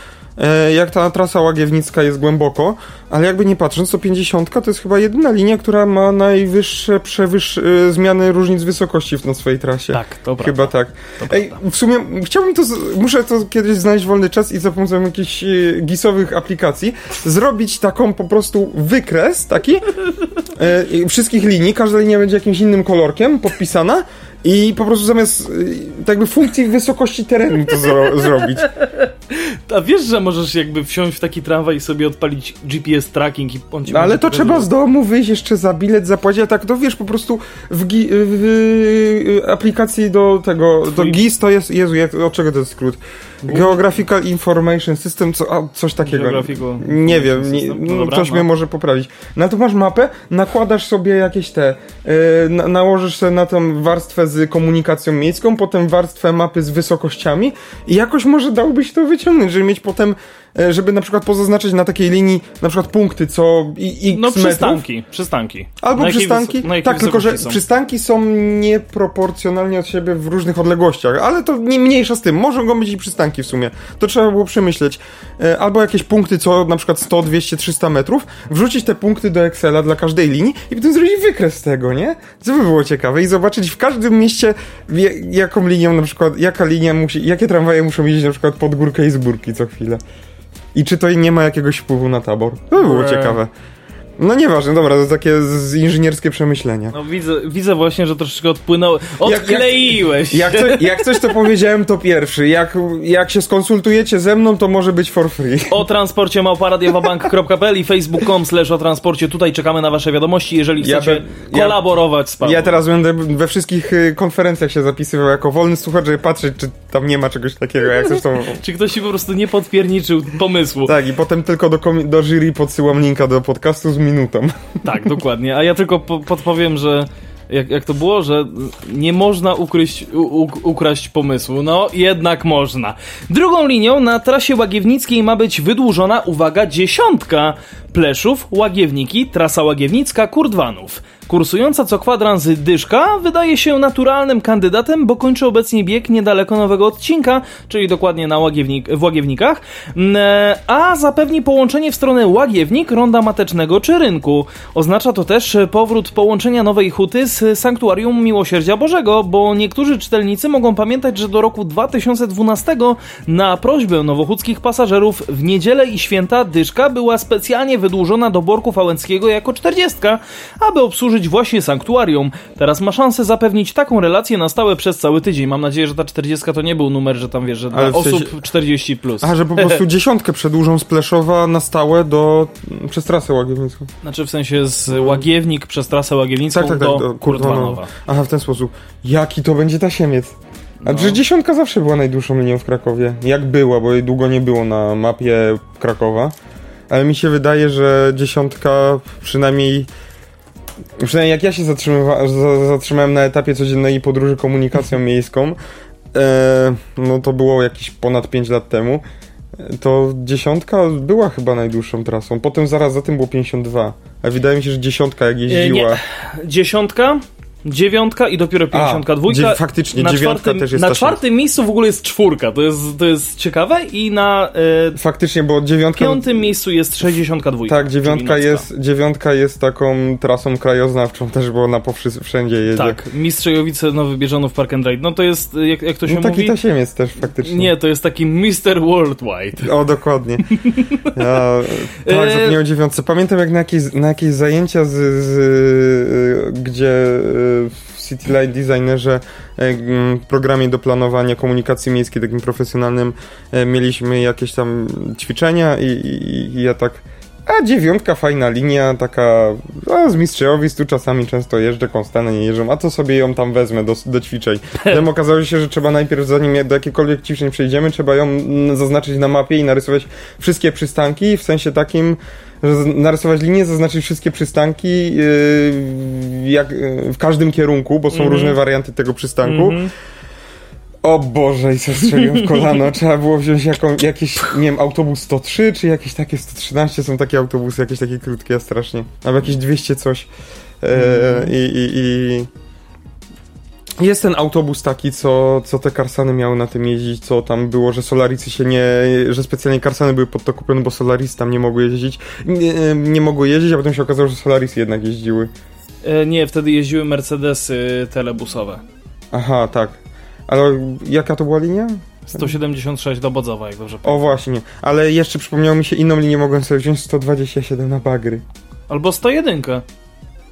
jak ta trasa łagiewnicka jest głęboko, ale jakby nie patrząc, to 50 to jest chyba jedyna linia, która ma najwyższe przewyż, y, zmiany różnic wysokości w, na swojej trasie. Tak, to prawda. Chyba tak. Ej, w sumie chciałbym to, muszę to kiedyś znaleźć wolny czas i za pomocą jakichś y, gisowych aplikacji zrobić taką po prostu wykres taki e, wszystkich linii, każda linia będzie jakimś innym kolorkiem podpisana i po prostu zamiast y, tak jakby funkcji wysokości terenu to zro, [LAUGHS] zrobić. A wiesz, że możesz jakby wsiąść w taki tramwaj i sobie odpalić GPS tracking i on ci No, ale to trzeba z domu wyjść jeszcze za bilet zapłacić, a tak to wiesz po prostu w, w aplikacji do tego, do Twój- GIS to jest, Jezu, jak, od czego to jest skrót? Geographical Information System, co, a, coś takiego. Nie wiem, nie? No no, dobra, ktoś no. mnie może poprawić. No to masz mapę, nakładasz sobie jakieś te, y, na, nałożysz sobie na tą warstwę z komunikacją miejską, potem warstwę mapy z wysokościami i jakoś może dałoby się to wyciągnąć, żeby mieć potem, e, żeby na przykład pozaznaczyć na takiej linii na przykład punkty co i, x No metrów. przystanki, przystanki. Albo Na przystanki. jakiej tak, tylko że są? przystanki są nieproporcjonalnie od siebie w różnych odległościach, ale to nie mniejsza z tym. Mogą być i przystanki w sumie. To trzeba było przemyśleć. E, Albo jakieś punkty co na przykład 100, 200, 300 metrów, wrzucić te punkty do Excela dla każdej linii i potem zrobić wykres z tego, nie? Co by było ciekawe i zobaczyć w każdym mieście jaką linią na przykład, jaka linia musi, jakie tramwaje muszą jeździć na przykład pod górkę i z górki co chwilę. I czy to nie ma jakiegoś wpływu na tabor? To by było Eee. ciekawe. No nieważne, dobra, to takie inżynierskie przemyślenia. No widzę, widzę właśnie, że troszeczkę odpłynął. Jak- Odkleiłeś! Jak, co, jak coś to powiedziałem, to pierwszy. Jak, jak się skonsultujecie ze mną, to może być for free. O transporcie małparadiowabank.pl i facebook.com slash o transporcie. Tutaj czekamy na wasze wiadomości, jeżeli Ja chcecie be- ja- kolaborować z Pawłem. Ja teraz będę we wszystkich y, konferencjach się zapisywał jako wolny słuchacz, żeby patrzeć, czy tam nie ma czegoś takiego, jak zresztą... [LAUGHS] Czy ktoś ci po prostu nie podpierniczył pomysłu? Tak, i potem tylko do, do jury podsyłam linka do podcastu z minutą. Tak, dokładnie. A ja tylko po podpowiem, że jak, jak to było, że nie można ukryć, ukraść pomysłu. No, jednak można. Drugą linią na trasie Łagiewnickiej ma być wydłużona, uwaga, dziesiątka Pleszów, Łagiewniki, trasa Łagiewnicka, Kurdwanów. Kursująca co kwadrans dyszka wydaje się naturalnym kandydatem, bo kończy obecnie bieg niedaleko nowego odcinka, czyli dokładnie na Łagiewnik, w Łagiewnikach, Mm, e, a zapewni połączenie w stronę Łagiewnik, Ronda Matecznego czy Rynku. Oznacza to też powrót połączenia Nowej Huty z Sanktuarium Miłosierdzia Bożego, bo niektórzy czytelnicy mogą pamiętać, że do roku 2012 na prośbę nowochódzkich pasażerów w niedzielę i święta dyszka była specjalnie wydłużona do Borku Fałęckiego jako 40, aby obsłużyć właśnie sanktuarium. Teraz ma szansę zapewnić taką relację na stałe przez cały tydzień. Mam nadzieję, że ta 40 to nie był numer, że tam wiesz, że dla Ale osób sensie- 40 plus. A, że po [LAUGHS] prostu dziesiątkę przedłużą z Pleszowa na stałe do... przez trasę łagiewnicką. Znaczy w sensie z Łagiewnik przez trasę Łagiewnicką Tak, tak, tak, do do Kurdwanowa. Kurdwanowa. Aha, w ten sposób. Jaki to będzie tasiemiec? A No. przecież dziesiątka zawsze była najdłuższą linią w Krakowie. Jak była, bo jej długo nie było na mapie Krakowa. Ale mi się wydaje, że dziesiątka przynajmniej... Przynajmniej jak ja się zatrzymałem na etapie codziennej podróży komunikacją miejską, e, no to było jakieś ponad 5 lat temu, e, to dziesiątka była chyba najdłuższą trasą. Potem zaraz za tym było 52. A wydaje mi się, że dziesiątka jak jeździła... Dziesiątka, dziewiątka i dopiero pięćdziesiątka dwójka. faktycznie, na dziewiątka czwartym, też jest Na czwartym miejscu w ogóle jest czwórka, to jest, to jest ciekawe i na e, Faktycznie, bo dziewiątka... piątym miejscu jest sześćdziesiątka dwójka. Tak, dziewiątka jest, dziewiątka jest taką trasą krajoznawczą też, bo ona po wszędzie jedzie. Tak, Mistrzejowice Nowy Bieżanów Park and Ride. No to jest, jak, jak to się No taki mówi? tasiemiec też faktycznie. Nie, to jest taki Mr. Worldwide. O, dokładnie. Ja, [LAUGHS] tak, E, zapomniałem dziewiątce. Pamiętam jak na jakieś, na jakieś zajęcia z, z y, gdzie y, w City Light Designerze mm, programie do planowania komunikacji miejskiej takim profesjonalnym y, mieliśmy jakieś tam ćwiczenia i, i, i ja tak a dziewiątka, fajna linia, taka a z mistrzowic, tu czasami często jeżdżę, konstantnie nie jeżdżą, a to sobie ją tam wezmę do, do ćwiczeń. [LAUGHS] Potem okazało się, że trzeba najpierw, zanim do jakichkolwiek ćwiczeń przejdziemy, trzeba ją mm, zaznaczyć na mapie i narysować wszystkie przystanki, w sensie takim, narysować linię, zaznaczyć wszystkie przystanki yy, jak, yy, w każdym kierunku, bo są Mhm. różne warianty tego przystanku. Mhm. O Boże, i co strzeliłem w kolano. [LAUGHS] Trzeba było wziąć jaką, jakiś, nie wiem, autobus 103, czy jakieś takie 113 są takie autobusy, jakieś takie krótkie, strasznie. Albo jakieś 200 coś. E, i, i, I jest ten autobus taki, co, co te karsany miały na tym jeździć, co tam było, że Solaricy się nie, że specjalnie karsany były pod to kupione, bo Solaris tam nie mogły jeździć, nie, nie mogły jeździć, a potem się okazało, że Solarisy jednak jeździły. E, nie, wtedy jeździły Mercedesy telebusowe. Aha, tak. Ale jaka to była linia? 176 do Bodzowa, jak dobrze O pamiętam. właśnie, ale jeszcze przypomniało mi się inną linię, mogłem sobie wziąć 127 na bagry. Albo 101.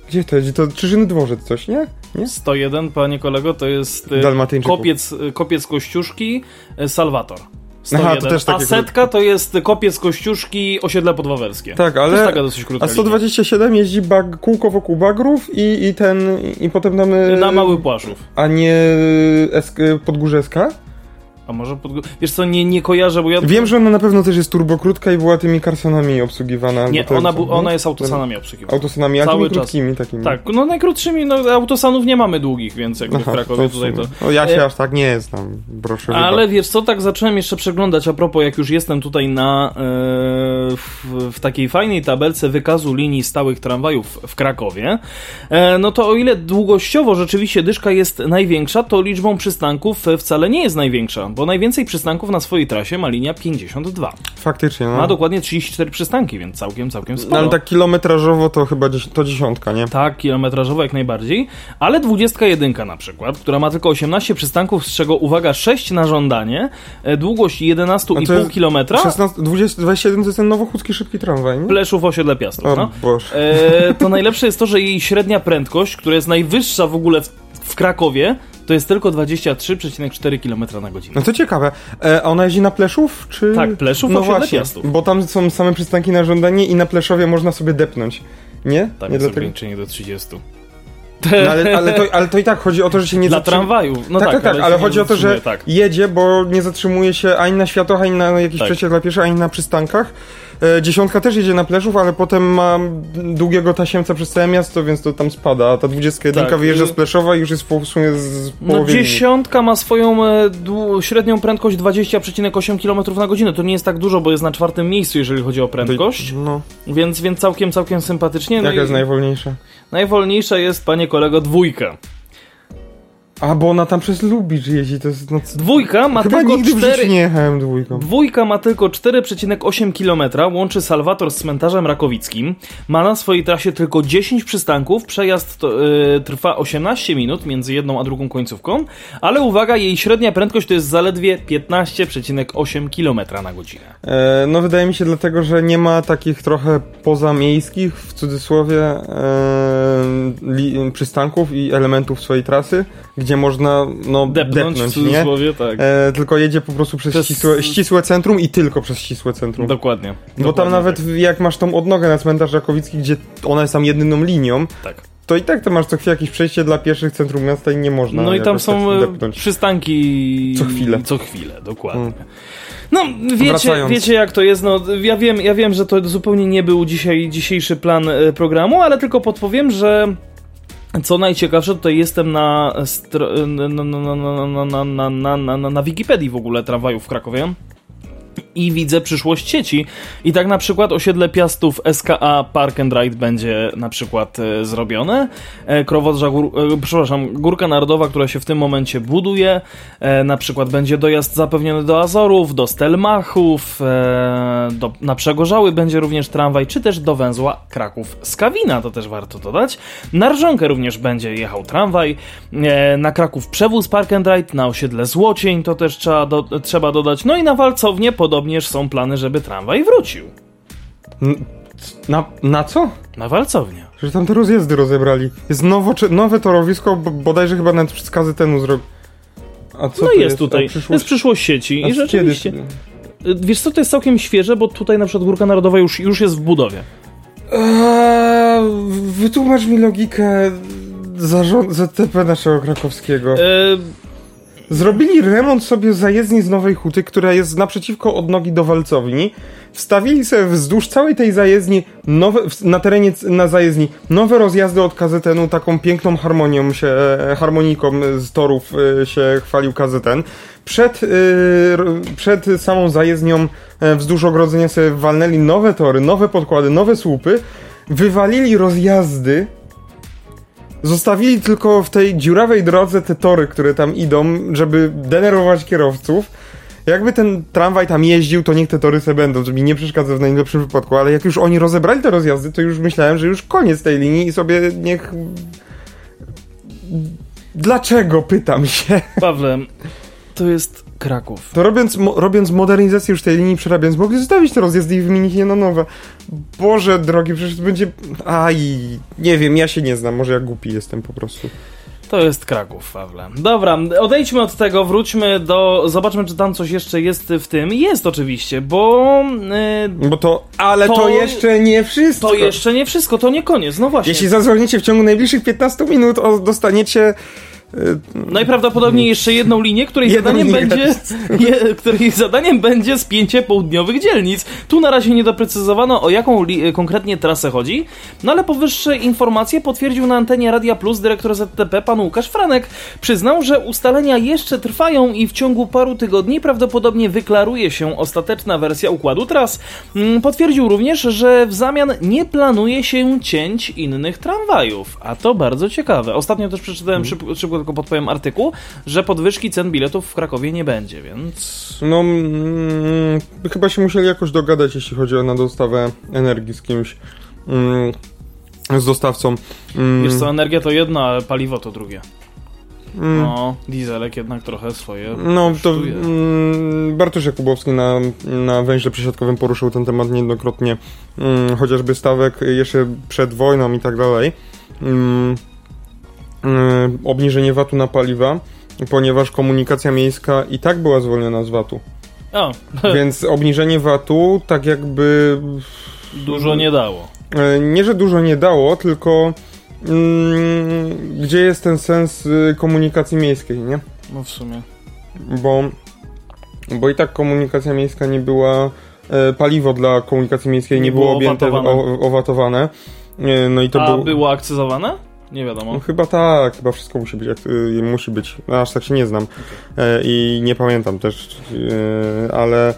Gdzie to jest? To Czyżyny dworzec coś, nie? Nie? 101, panie kolego, to jest Dalmatyńczyków. kopiec, e, kopiec Kościuszki e, Salwator. 101. Aha, to też A takie setka to jest kopiec Kościuszki osiedle podwawerskie. Tak, To jest ale... taka dosyć krótka A 127 jeździ bag, kółko wokół bagrów i, i ten... i potem linia. e, Na Mały Płaszów. A nie esk? A może pod... Wiesz co, nie, nie kojarzę, bo ja... Wiem, że ona na pewno też jest turbokrótka i była tymi Carsonami obsługiwana. Nie, to, ona, bu- ona jest autosanami obsługiwana. Autosanami, a Cały tymi krótkimi takimi. Tak, no najkrótszymi, no autosanów nie mamy długich, więc jakby w Aha, Krakowie w tutaj to... No ja się E, aż tak nie znam, proszę Ale wiesz co, tak zacząłem jeszcze przeglądać, a propos, jak już jestem tutaj na e, w, w takiej fajnej tabelce wykazu linii stałych tramwajów w Krakowie, e, no to o ile długościowo rzeczywiście dyszka jest największa, to liczbą przystanków wcale nie jest największa, bo najwięcej przystanków na swojej trasie ma linia 52. Faktycznie, no. Ma dokładnie 34 przystanki, więc całkiem, całkiem No, sporo. ale tak kilometrażowo to chyba to dziesiątka, nie? Tak, kilometrażowo jak najbardziej, ale 21 na przykład, która ma tylko 18 przystanków, z czego uwaga 6 na żądanie, e, długość 11,5 km, 16, 20, 21 to jest ten nowochódzki szybki tramwaj, nie? Pleszów osiedle Piastów. O No. Boże. E, to najlepsze jest to, że jej średnia prędkość, która jest najwyższa w ogóle w, w Krakowie, to jest tylko 23,4 km na godzinę. No to ciekawe. E, a ona jeździ na Pleszów, czy... Tak, Pleszów, no właśnie, Piastów. bo tam są same przystanki na żądanie i na Pleszowie można sobie depnąć. Nie? Tam nie jest dlatego... ograniczenie do 30. no, ale, ale, to, ale to i tak chodzi o to, że się nie Dla zatrzyma- tramwajów. No tak, tak, tak, ale się chodzi o to, że Tak. jedzie, bo nie zatrzymuje się ani na światłach, ani na jakichś Tak. dla pieszych, ani na przystankach. E, dziesiątka też jedzie na Pleszów, ale potem ma długiego tasiemca przez całe miasto, więc to tam spada. A ta 21 Tak, wyjeżdża z Pleszowa i już jest w sumie z No połowy linii. dziesiątka ma swoją e, średnią prędkość 20,8 km na godzinę. To nie jest tak dużo, bo jest na czwartym miejscu, jeżeli chodzi o prędkość. No, Więc, więc całkiem, całkiem sympatycznie. No jaka jest najwolniejsza? najwolniejsza jest, panie kolego, dwójka. A, bo ona tam przez Lubicz jeździ, to jest... No, Dwójka ma Chyba tylko nigdy w 4... życiu nie jechałem dwójką. Dwójka ma tylko 4,8 km, łączy Salwator z cmentarzem rakowickim. Ma na swojej trasie tylko 10 przystanków, przejazd to, y, trwa 18 minut między jedną a drugą końcówką, ale uwaga, jej średnia prędkość to jest zaledwie 15,8 km na godzinę. E, no wydaje mi się dlatego, że nie ma takich trochę pozamiejskich, w cudzysłowie, e, li, przystanków i elementów swojej trasy, gdzie można no, Depnąć, depnąć, w nie? cudzysłowie, tak. E, tylko jedzie po prostu przez jest- ścisłe, ścisłe centrum i tylko przez ścisłe centrum. Dokładnie. Bo tam Dokładnie nawet jak masz tą odnogę na cmentarz Rakowicki, gdzie ona jest tam jedyną linią, Tak. tak. to i tak to masz co chwilę jakieś przejście dla pieszych centrum miasta i nie można No i tam są tak e, przystanki Co chwilę. Co chwilę, dokładnie. Mm. No, wiecie, Wracając. wiecie jak to jest. No, ja, wiem, ja wiem, że to zupełnie nie był dzisiaj, dzisiejszy plan e, programu, ale tylko podpowiem, że co najciekawsze, tutaj jestem na, na, na, na, na, na, na, na Wikipedii w ogóle tramwajów w Krakowie. I widzę przyszłość sieci. I tak na przykład osiedle Piastów SKA Park and Ride będzie na przykład e, zrobione. E, Krowodrza, gór, e, przepraszam, Górka Narodowa, która się w tym momencie buduje. E, na przykład będzie dojazd zapewniony do Azorów, do Stelmachów, e, do, na Przegorzały będzie również tramwaj, czy też do węzła Kraków-Skawina, to też warto dodać. Na Rżonkę również będzie jechał tramwaj. E, na Kraków przewóz Park and Ride, na osiedle Złocień to też trzeba, do, trzeba dodać. No i na Walcownię podobnież są plany, żeby tramwaj wrócił. Na, na co? Na Walcownię. Że tam te rozjazdy rozebrali. Jest nowo, nowe torowisko, bo, bodajże chyba nawet z Kazetenu zrobił. A co no to jest tutaj. To jest przyszłość sieci A i kiedy- rzeczywiście. Wiesz co, to jest całkiem świeże, bo tutaj na przykład Górka Narodowa już, już jest w budowie. Eee, wytłumacz mi logikę zarząd ZTP naszego krakowskiego. E, Zrobili remont sobie zajezdni z Nowej Huty, która jest naprzeciwko odnogi do Walcowni. Wstawili sobie wzdłuż całej tej zajezdni, nowe, na terenie na zajezdni, nowe rozjazdy od KZN-u, taką piękną harmonią się, e, harmoniką z torów e, się chwalił KZN. Przed, e, przed samą zajezdnią wzdłuż ogrodzenia sobie walnęli nowe tory, nowe podkłady, nowe słupy, wywalili rozjazdy Zostawili tylko w tej dziurawej drodze te tory, które tam idą, żeby denerwować kierowców. Jakby ten tramwaj tam jeździł, to niech te tory se będą, żeby mi nie przeszkadzał w najlepszym wypadku, ale jak już oni rozebrali te rozjazdy, to już myślałem, że już koniec tej linii i sobie niech... Dlaczego, pytam się. Pawle, to jest Kraków. To robiąc, mo, robiąc modernizację już tej linii, przerabiając, mogli zostawić te rozjazdy i wymienić je na nowe. Boże drogi, przecież to będzie... Aj, nie wiem, ja się nie znam, może ja głupi jestem po prostu. To jest Kraków, Pawle. Dobra, odejdźmy od tego, wróćmy do. Zobaczmy, czy tam coś jeszcze jest w tym. Jest oczywiście, bo. Yy, Bo to, ale to, To- jeszcze nie wszystko. to jeszcze nie wszystko, to nie koniec. No właśnie. Jeśli zadzwonicie w ciągu najbliższych 15 minut, o, dostaniecie Najprawdopodobniej jeszcze jedną linię, której zadaniem będzie [LAUGHS] je, której zadaniem będzie spięcie południowych dzielnic. Tu na razie nie doprecyzowano o jaką li, konkretnie trasę chodzi, no ale powyższe informacje potwierdził na antenie Radia Plus dyrektor ZTP pan Łukasz Franek. Przyznał, że ustalenia jeszcze trwają i w ciągu paru tygodni prawdopodobnie wyklaruje się ostateczna wersja układu tras. Mm, Potwierdził również, że w zamian nie planuje się cięć innych tramwajów, a to bardzo ciekawe. Ostatnio też przeczytałem, szybko, szybko tylko podpowiem artykuł, że podwyżki cen biletów w Krakowie nie będzie, więc... No, mm, chyba się musieli jakoś dogadać, jeśli chodzi o na dostawę energii z kimś, mm, z dostawcą. Mm, Wiesz co, energia to jedno, ale paliwo to drugie. mm, No, dieselek jednak trochę swoje No, to mm, Bartosz Jakubowski na, na węźle przesiadkowym poruszył ten temat niejednokrotnie, mm, chociażby stawek jeszcze przed wojną i tak dalej. Mm, obniżenie VAT-u na paliwa, ponieważ komunikacja miejska i tak była zwolniona z VAT-u. O, [LAUGHS] Więc obniżenie VAT-u tak jakby dużo nie dało. E, Nie, że dużo nie dało, tylko mm, gdzie jest ten sens y, komunikacji miejskiej, nie? No w sumie. Bo, bo i tak komunikacja miejska nie była, paliwo dla komunikacji miejskiej nie, Nie było było objęte, owatowane. o, owatowane. No i to A był... było akcyzowane? Nie No, wiadomo. chyba tak, chyba wszystko musi być, jak, y, musi być. No, aż tak się nie znam e, i nie pamiętam też, e, ale,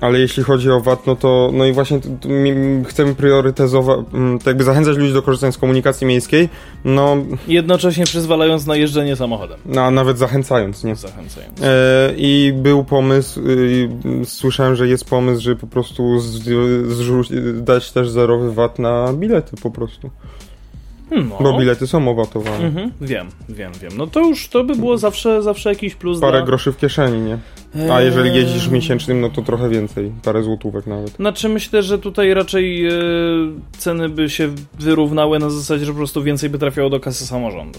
ale jeśli chodzi o VAT, no to no i właśnie t- t- mi- chcemy priorytetyzować, mm, tak jakby zachęcać ludzi do korzystania z komunikacji miejskiej, no, Jednocześnie przyzwalając na jeżdżenie samochodem. no a nawet zachęcając, nie? Zachęcając. E, I był pomysł, y, słyszałem, że jest pomysł, żeby po prostu z, zrzuć- dać też zerowy VAT na bilety po prostu. Hmm, Bo No. bilety są owatowane. Mhm, wiem, wiem, wiem. No to już to by było zawsze, zawsze jakiś plus Parę dla... groszy w kieszeni, nie? A Eee, jeżeli jeździsz miesięcznym, no to trochę więcej, parę złotówek nawet. Znaczy myślę, że tutaj raczej e, ceny by się wyrównały na zasadzie, że po prostu więcej by trafiało do kasy samorządu.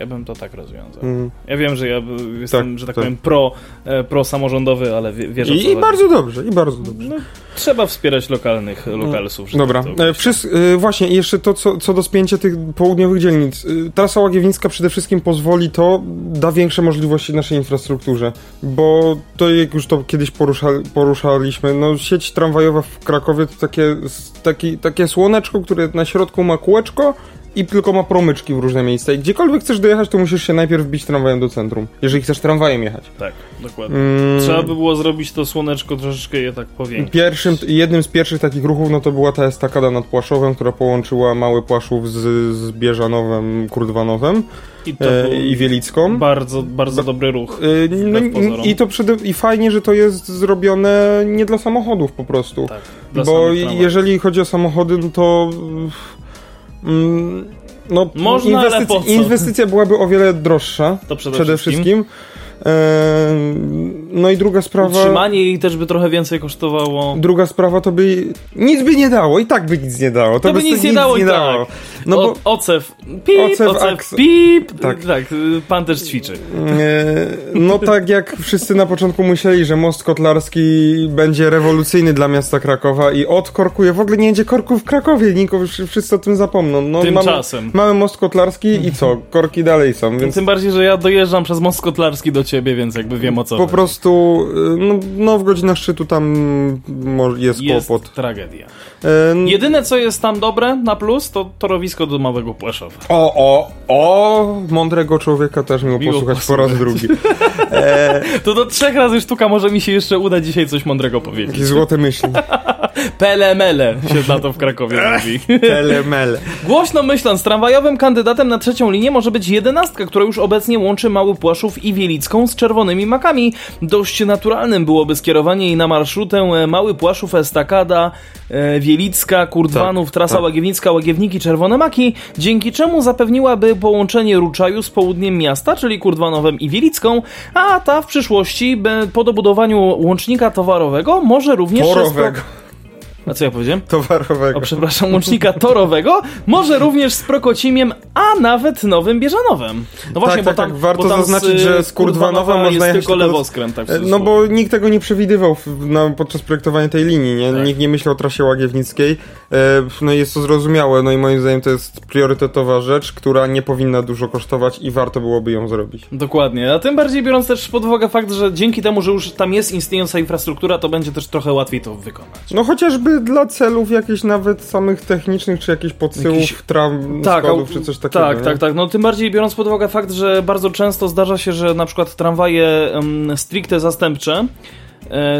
Ja bym to tak rozwiązał. Mm. Ja wiem, że ja jestem, Tak, że tak, tak. powiem, pro, e, pro samorządowy, ale wie- wierzę w I, co I chodzi. bardzo dobrze, i bardzo dobrze. No, trzeba wspierać lokalnych lokalsów. że Dobra, tak to wszys- właśnie i jeszcze to, co, co do spięcia tych południowych dzielnic. Trasa Łagiewnicka przede wszystkim pozwoli to, da większe możliwości naszej infrastrukturze, bo to jak już to kiedyś porusza, poruszaliśmy, no sieć tramwajowa w Krakowie to takie, taki, takie słoneczko, które na środku ma kółeczko i tylko ma promyczki w różne miejsca i gdziekolwiek chcesz dojechać, to musisz się najpierw wbić tramwajem do centrum, jeżeli chcesz tramwajem jechać. Tak, dokładnie. Mm. Trzeba by było zrobić to słoneczko troszeczkę je tak powiększyć. Pierwszym, jednym z pierwszych takich ruchów no to była ta estakada nad Płaszowem, która połączyła Mały Płaszów z, z Bieżanowem, Kurdwanowem I e, i Wielicką. bardzo, bardzo dobry ruch. E, no, i, to przede, i fajnie, że to jest zrobione nie dla samochodów po prostu. Tak, dla Bo jeżeli chodzi o samochody, no to no, Można, co? inwestycja byłaby o wiele droższa. To przede, Przede wszystkim. wszystkim. E, no i druga sprawa. Utrzymanie jej też by trochę więcej kosztowało. Druga sprawa to by nic by nie dało i tak by nic nie dało. To, To by nic nie dało i tak. No o, bo Ocew, pip, Ocew, ocew, aks- pip. Tak. Tak. pan też ćwiczy. e, no tak jak wszyscy na początku myśleli, że most kotlarski będzie rewolucyjny dla miasta Krakowa i odkorkuje. W ogóle nie będzie korków w Krakowie, nikogo wszyscy o tym zapomną. No, Tymczasem. Mamy, mamy most kotlarski i co? Korki dalej są, więc Tym bardziej, że ja dojeżdżam przez most kotlarski do ciebie, więc jakby wiem o co po chodzi. prostu y, no, no w godzinach szczytu tam jest, jest kłopot. tragedia. E, Jedyne, co jest tam dobre na plus, to torowisko do Małego Płeszowa. O, o, o, mądrego człowieka też miło, Miło posłuchać po raz posłuchać. drugi. [LAUGHS] E, To do trzech razy sztuka może mi się jeszcze uda dzisiaj coś mądrego powiedzieć. Złote myśli. [LAUGHS] Pele-mele się na to w Krakowie mówi. Telemele. Głośno myśląc, tramwajowym kandydatem na trzecią linię może być jedenastka, która już obecnie łączy Mały Płaszów i Wielicką z czerwonymi makami. Dość naturalnym byłoby skierowanie jej na marszrutę e, Mały Płaszów, Estakada, e, Wielicka, Kurdwanów, Tak, trasa tak. Łagiewnicka, Łagiewniki, Czerwone Maki, dzięki czemu zapewniłaby połączenie Ruczaju z południem miasta, czyli Kurdwanowem i Wielicką, a ta w przyszłości po dobudowaniu łącznika towarowego może również... Torowego. A co ja powiedziałem? Towarowego. O, przepraszam, łącznika torowego, może również z Prokocimiem, a nawet Nowym Bieżanowem. No właśnie, tak, bo tak, tam, tak. Warto bo tam zaznaczyć, z, że z Kurdwanowa można jechać tylko lewoskręt, tak E, No bo nikt tego nie przewidywał na, podczas projektowania tej linii, nie? Tak. Nikt nie myślał o trasie łagiewnickiej. E, no jest to zrozumiałe, no i moim zdaniem to jest priorytetowa rzecz, która nie powinna dużo kosztować i warto byłoby ją zrobić. Dokładnie, a tym bardziej biorąc też pod uwagę fakt, że dzięki temu, że już tam jest istniejąca infrastruktura, to będzie też trochę łatwiej to wykonać. No chociażby dla celów jakichś nawet samych technicznych, czy jakichś podsyłów Jakiś- tram, Tak, składów, czy coś takiego. Tak, nie? tak, tak. No tym bardziej biorąc pod uwagę fakt, że bardzo często zdarza się, że na przykład tramwaje um, stricte zastępcze,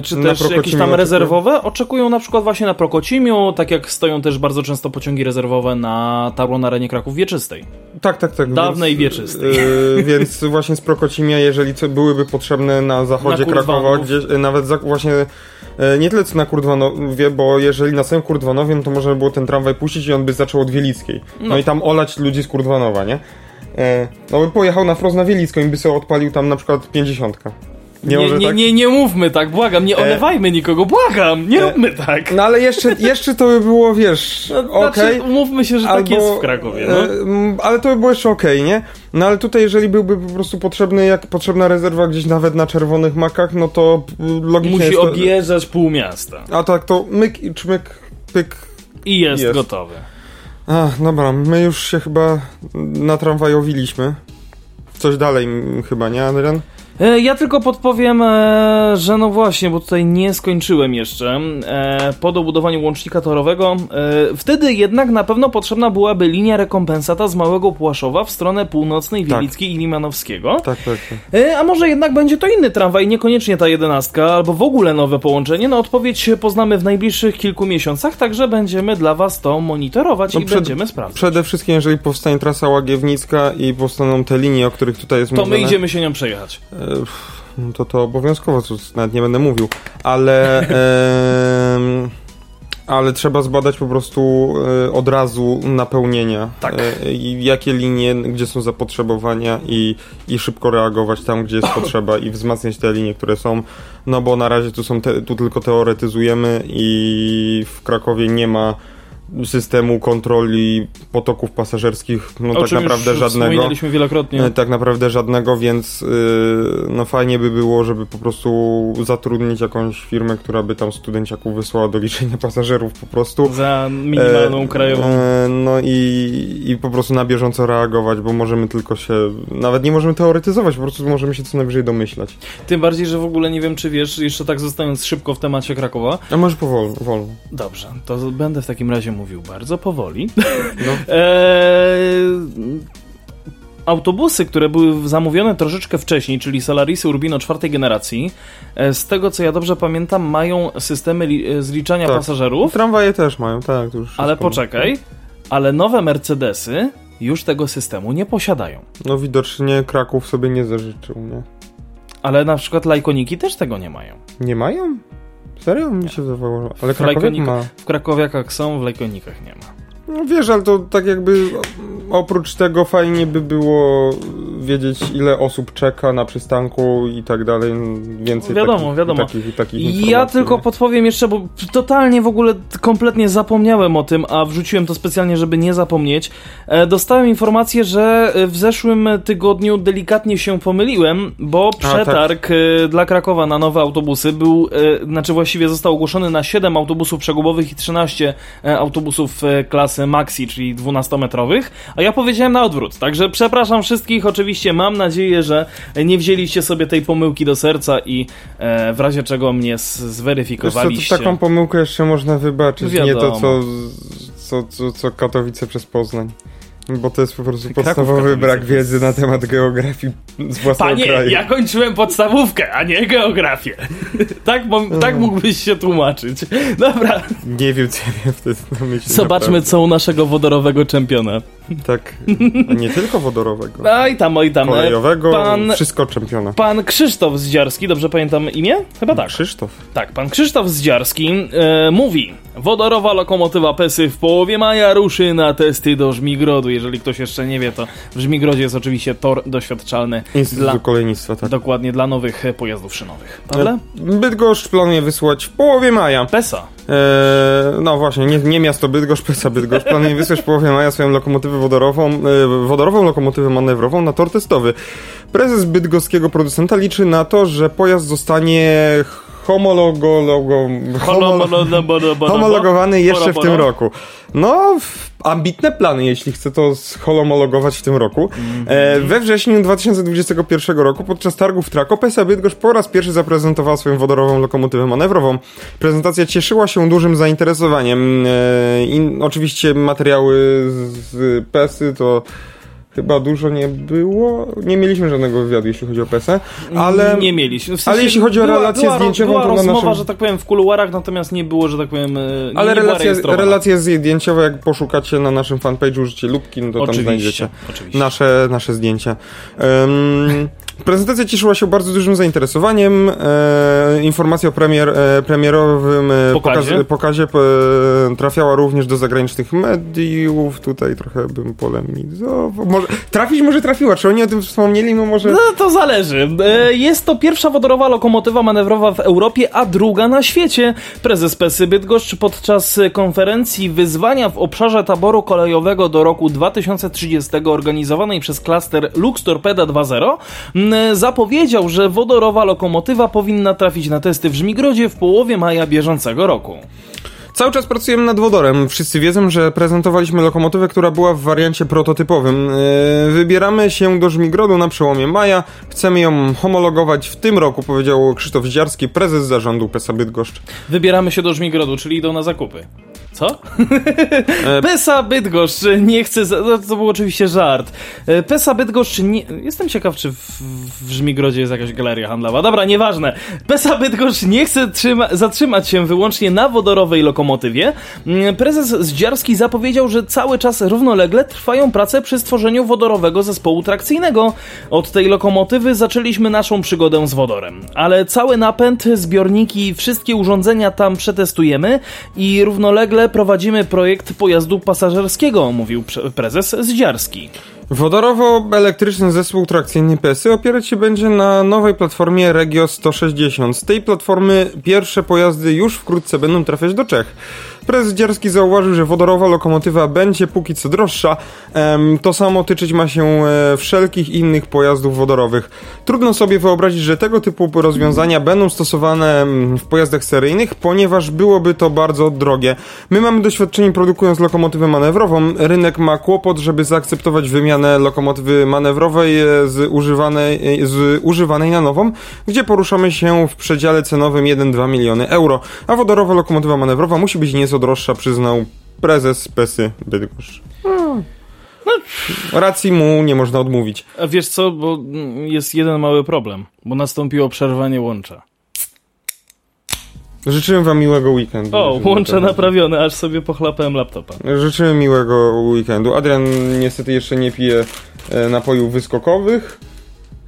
czy Na też jakieś tam rezerwowe, oczekują na przykład właśnie na Prokocimiu, tak jak stoją też bardzo często pociągi rezerwowe na Tarło na arenie Kraków Wieczystej. Tak, tak, tak. Dawnej więc, wieczystej. Yy, [LAUGHS] więc właśnie z Prokocimia, jeżeli co byłyby potrzebne na zachodzie Na Krakowa, yy, nawet za, właśnie nie tyle co na Kurdwanowie, bo jeżeli na samym Kurdwanowie, no to można by było ten tramwaj puścić i on by zaczął od Wielickiej. No, No. i tam olać ludzi z Kurdwanowa, nie? No by pojechał na wprost na Wielicką i by sobie odpalił tam na przykład 50. Nie, może nie, tak? nie, nie mówmy tak, błagam, nie E, olewajmy nikogo, błagam, nie e, róbmy tak. No ale jeszcze, jeszcze to by było, wiesz, No, okej. Znaczy, umówmy się, że tak jest w Krakowie, no. e, ale to by było jeszcze okej, nie? No ale tutaj, jeżeli byłby po prostu potrzebny, jak potrzebna rezerwa gdzieś nawet na czerwonych makach, no to logicznie Musi jest to... objeżdżać pół miasta. A tak, to myk i czmyk, pyk. I jest, Jest. gotowy. A, dobra, my już się chyba natramwajowiliśmy. Coś dalej chyba, nie, Adrian? E, Ja tylko podpowiem, e, że no właśnie, bo tutaj nie skończyłem jeszcze. E, Po dobudowaniu łącznika torowego, wtedy jednak na pewno potrzebna byłaby linia rekompensata z Małego Płaszowa w stronę północnej Tak. Wielickiej i Limanowskiego. Tak, tak, tak. A może jednak będzie to inny tramwaj, niekoniecznie ta jedenastka, albo w ogóle nowe połączenie? No odpowiedź poznamy w najbliższych kilku miesiącach, także będziemy dla Was to monitorować No i przed- będziemy sprawdzać. Przede wszystkim, jeżeli powstanie trasa Łagiewnicka i powstaną te linie, o których tutaj jest To my idziemy się nią przejechać. To to obowiązkowo, co nawet nie będę mówił, ale ale trzeba zbadać po prostu e, od razu napełnienia. Tak. E, i jakie linie, gdzie są zapotrzebowania i, i szybko reagować tam, gdzie jest potrzeba i wzmacniać te linie, które są, no bo na razie tu są te, tu tylko teoretyzujemy i w Krakowie nie ma systemu kontroli potoków pasażerskich, no o tak naprawdę już żadnego. wspominaliśmy wielokrotnie. E, Tak naprawdę żadnego, więc yy, no fajnie by było, żeby po prostu zatrudnić jakąś firmę, która by tam studenciaków wysłała do liczenia pasażerów po prostu. Za minimalną E, krajową. e, no i, i po prostu na bieżąco reagować, bo możemy tylko się, nawet nie możemy teoretyzować, po prostu możemy się co najwyżej domyślać. Tym bardziej, że w ogóle nie wiem, czy wiesz, jeszcze tak zostając szybko w temacie Krakowa. A może powolno, wolno. Dobrze, to będę w takim razie mówił bardzo powoli. No. eee, [LAUGHS] autobusy, które były zamówione troszeczkę wcześniej, czyli Solarisy Urbino czwartej generacji, e, z tego co ja dobrze pamiętam, mają systemy e, zliczania Tak. pasażerów, Tramwaje też mają, tak. Już ale poczekaj, ale nowe Mercedesy już tego systemu nie posiadają. No widocznie Kraków sobie nie zażyczył, nie? Ale na przykład Lajkoniki też tego nie mają. Nie mają? Serio? Mi się wydawało, ale W Krakowiak ma. W Krakowiakach są, w Lajkonikach nie ma. No wiesz, ale to tak jakby oprócz tego fajnie by było wiedzieć ile osób czeka na przystanku i tak dalej, więcej Wiadomo, takich, wiadomo. takich, takich Ja tylko nie? podpowiem jeszcze, bo totalnie w ogóle kompletnie zapomniałem o tym, a wrzuciłem to specjalnie, żeby nie zapomnieć. E, dostałem informację, że w zeszłym tygodniu delikatnie się pomyliłem, bo tak. przetarg e, dla Krakowa na nowe autobusy był, e, znaczy właściwie został ogłoszony na 7 autobusów przegubowych i 13 e, autobusów klasy Maxi, czyli 12-metrowych, a ja powiedziałem na odwrót. Także przepraszam wszystkich, oczywiście mam nadzieję, że nie wzięliście sobie tej pomyłki do serca i e, w razie czego mnie s- Wiesz co, zweryfikowaliście. taką pomyłkę jeszcze można wybaczyć, nie to Wiadomo. co, co, co, co Katowice przez Poznań. Bo to jest po prostu podstawowy brak wiedzy na temat geografii z własnego Panie, kraju. ja kończyłem podstawówkę, a nie geografię. [LAUGHS] tak, tak mógłbyś się tłumaczyć. Dobra, Nie wiem, co ja wiem wtedy na myśli. zobaczmy co u naszego wodorowego czempiona. Tak, nie tylko wodorowego. Oj tam, oj tam. e, Kolejowego, Pan, wszystko czempiona. pan Krzysztof Zdziarski, dobrze pamiętam imię? Chyba tak. Krzysztof. Tak, pan Krzysztof Zdziarski e, mówi Wodorowa lokomotywa PESY w połowie maja ruszy na testy do Żmigrodu. Jeżeli ktoś jeszcze nie wie, to w Żmigrodzie jest oczywiście tor doświadczalny Instytut dla, Kolejnictwa, tak. dokładnie dla nowych e, pojazdów szynowych. Prawda? Bydgoszcz planuje wysłać w połowie maja. PESA. Eee, no właśnie, nie, nie miasto Bydgoszcz, [LAUGHS] Pesa Bydgoszcz planuje wysłać w połowie maja swoją lokomotywę wodorową, e, wodorową lokomotywę manewrową na tor testowy. Prezes bydgoskiego producenta liczy na to, że pojazd zostanie homologowany jeszcze w tym roku. No, ambitne plany, jeśli chce to homologować w tym roku. We wrześniu 2021 roku podczas targów Trako PSA Bydgoszcz po raz pierwszy zaprezentowała swoją wodorową lokomotywę manewrową. Prezentacja cieszyła się dużym zainteresowaniem. Oczywiście materiały z, z PESy to chyba dużo nie było. Nie mieliśmy żadnego wywiadu, jeśli chodzi o PESę, ale... Nie mieliśmy. W sensie ale jeśli chodzi o relację była, zdjęciową, była to rozmowa, naszym- że tak powiem, w kuluarach, natomiast nie było, że tak powiem, e, nie, Ale nie relacje, relacje zdjęciowe, jak poszukacie na naszym fanpage'u, użycie lubki, no to tam Oczywiście, znajdziecie oczywiście. nasze, nasze zdjęcia. Um, prezentacja cieszyła się bardzo dużym zainteresowaniem. E, informacja o premier, e, premierowym e, Pokazie. pokazie, pokazie e, trafiała również do zagranicznych mediów. Tutaj trochę bym polemizował. Może, trafić może trafiła. Czy oni o tym wspomnieli? No może... No to zależy. E, Jest to pierwsza wodorowa lokomotywa manewrowa w Europie, a druga na świecie. Prezes PESY Bydgoszcz podczas konferencji wyzwania w obszarze taboru kolejowego do roku 2030 organizowanej przez klaster Lux Torpeda 2.0 m, zapowiedział, że wodorowa lokomotywa powinna trafić na testy w Żmigrodzie w połowie maja bieżącego roku. Cały czas pracujemy nad wodorem. Wszyscy wiedzą, że prezentowaliśmy lokomotywę, która była w wariancie prototypowym. Yy, Wybieramy się do Żmigrodu na przełomie maja. Chcemy ją homologować w tym roku, powiedział Krzysztof Ziarski, prezes zarządu PESA Bydgoszcz. Wybieramy się do Żmigrodu, czyli idą na zakupy. Co? [LAUGHS] Pesa Bydgoszcz nie chce. za- To był oczywiście żart. E, Pesa Bydgoszcz nie. Jestem ciekaw, czy w, w Żmigrodzie jest jakaś galeria handlowa. Dobra, nieważne. Pesa Bydgoszcz nie chce trzyma, zatrzymać się wyłącznie na wodorowej lokomotywie. Mm, Prezes Zdziarski zapowiedział, że cały czas równolegle trwają prace przy stworzeniu wodorowego zespołu trakcyjnego. Od tej lokomotywy zaczęliśmy naszą przygodę z wodorem. Ale cały napęd, zbiorniki, wszystkie urządzenia tam przetestujemy i równolegle prowadzimy projekt pojazdu pasażerskiego, mówił prezes Zdziarski. Wodorowo-elektryczny zespół trakcyjny PESY opierać się będzie na nowej platformie Regio 160. Z tej platformy pierwsze pojazdy już wkrótce będą trafiać do Czech. Prezes Dzierski zauważył, że wodorowa lokomotywa będzie póki co droższa. To samo tyczyć ma się e, wszelkich innych pojazdów wodorowych. Trudno sobie wyobrazić, że tego typu rozwiązania będą stosowane w pojazdach seryjnych, ponieważ byłoby to bardzo drogie. My mamy doświadczenie produkując lokomotywę manewrową. Rynek ma kłopot, żeby zaakceptować wymianę lokomotywy manewrowej e, z używanej, e, z używanej na nową, gdzie poruszamy się w przedziale cenowym 1-2 miliony euro, a wodorowa lokomotywa manewrowa musi być nieco droższa, przyznał prezes PESY Bydgoszcz. Racji mu nie można odmówić. A wiesz co, bo jest jeden mały problem, bo nastąpiło przerwanie łącza. Życzyłem wam miłego weekendu. O, łącze naprawione, aż sobie pochlapałem laptopa. Życzymy miłego weekendu. Adrian niestety jeszcze nie pije e, napojów wyskokowych,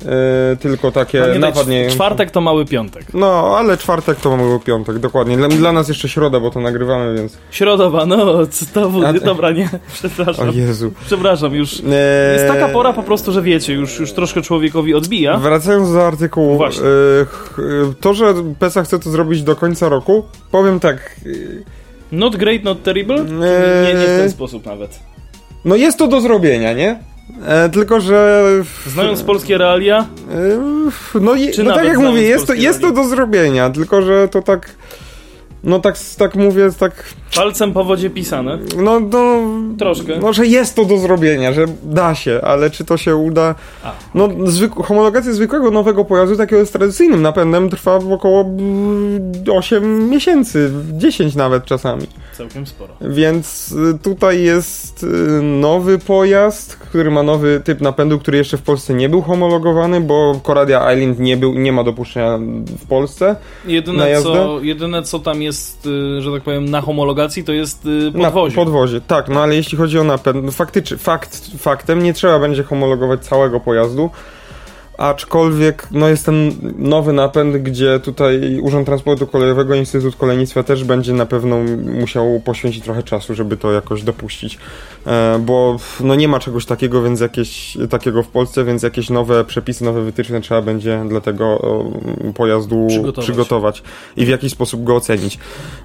e, tylko takie nawadnie. czwartek to mały piątek. No, ale czwartek to mamy piątek, dokładnie. Dla, dla nas jeszcze środa, bo to nagrywamy, więc. Środowa, no, to A- dobra, nie, [LAUGHS] O przepraszam. Jezu. Przepraszam, już Eee, jest taka pora po prostu, że wiecie, już, już troszkę człowiekowi odbija. Wracając do artykułu, Właśnie. e, e, to, że PESA chce to zrobić do końca roku, powiem tak. e, Not great, not terrible? Nie, nie w ten sposób nawet. No jest to do zrobienia, nie? E, tylko, że. Znając polskie realia, e, No, je, no tak jak mówię, jest to, jest to do zrobienia, tylko, że to tak. No tak, tak mówię, tak. Palcem po wodzie pisane. No, no. Troszkę. No, że jest to do zrobienia, że da się, ale czy to się uda? A. No, zwyk- homologacja zwykłego nowego pojazdu, takiego z tradycyjnym napędem, trwa około mm, 8 miesięcy, 10 nawet czasami. Całkiem sporo. Więc y, tutaj jest y, nowy pojazd, który ma nowy typ napędu, który jeszcze w Polsce nie był homologowany, bo Coradia Island nie, był, nie ma dopuszczenia w Polsce. Jedyne co, jedyne co tam jest, y, że tak powiem, na to jest y, Na podwozie. podwozie, tak, no ale jeśli chodzi o napęd, no faktycznie, fakt faktem, nie trzeba będzie homologować całego pojazdu, aczkolwiek no jest ten nowy napęd, gdzie tutaj Urząd Transportu Kolejowego, Instytut Kolejnictwa też będzie na pewno musiał poświęcić trochę czasu, żeby to jakoś dopuścić, bo no nie ma czegoś takiego, więc jakieś takiego w Polsce, więc jakieś nowe przepisy, nowe wytyczne trzeba będzie dla tego pojazdu Przygotować. przygotować i w jakiś sposób go ocenić.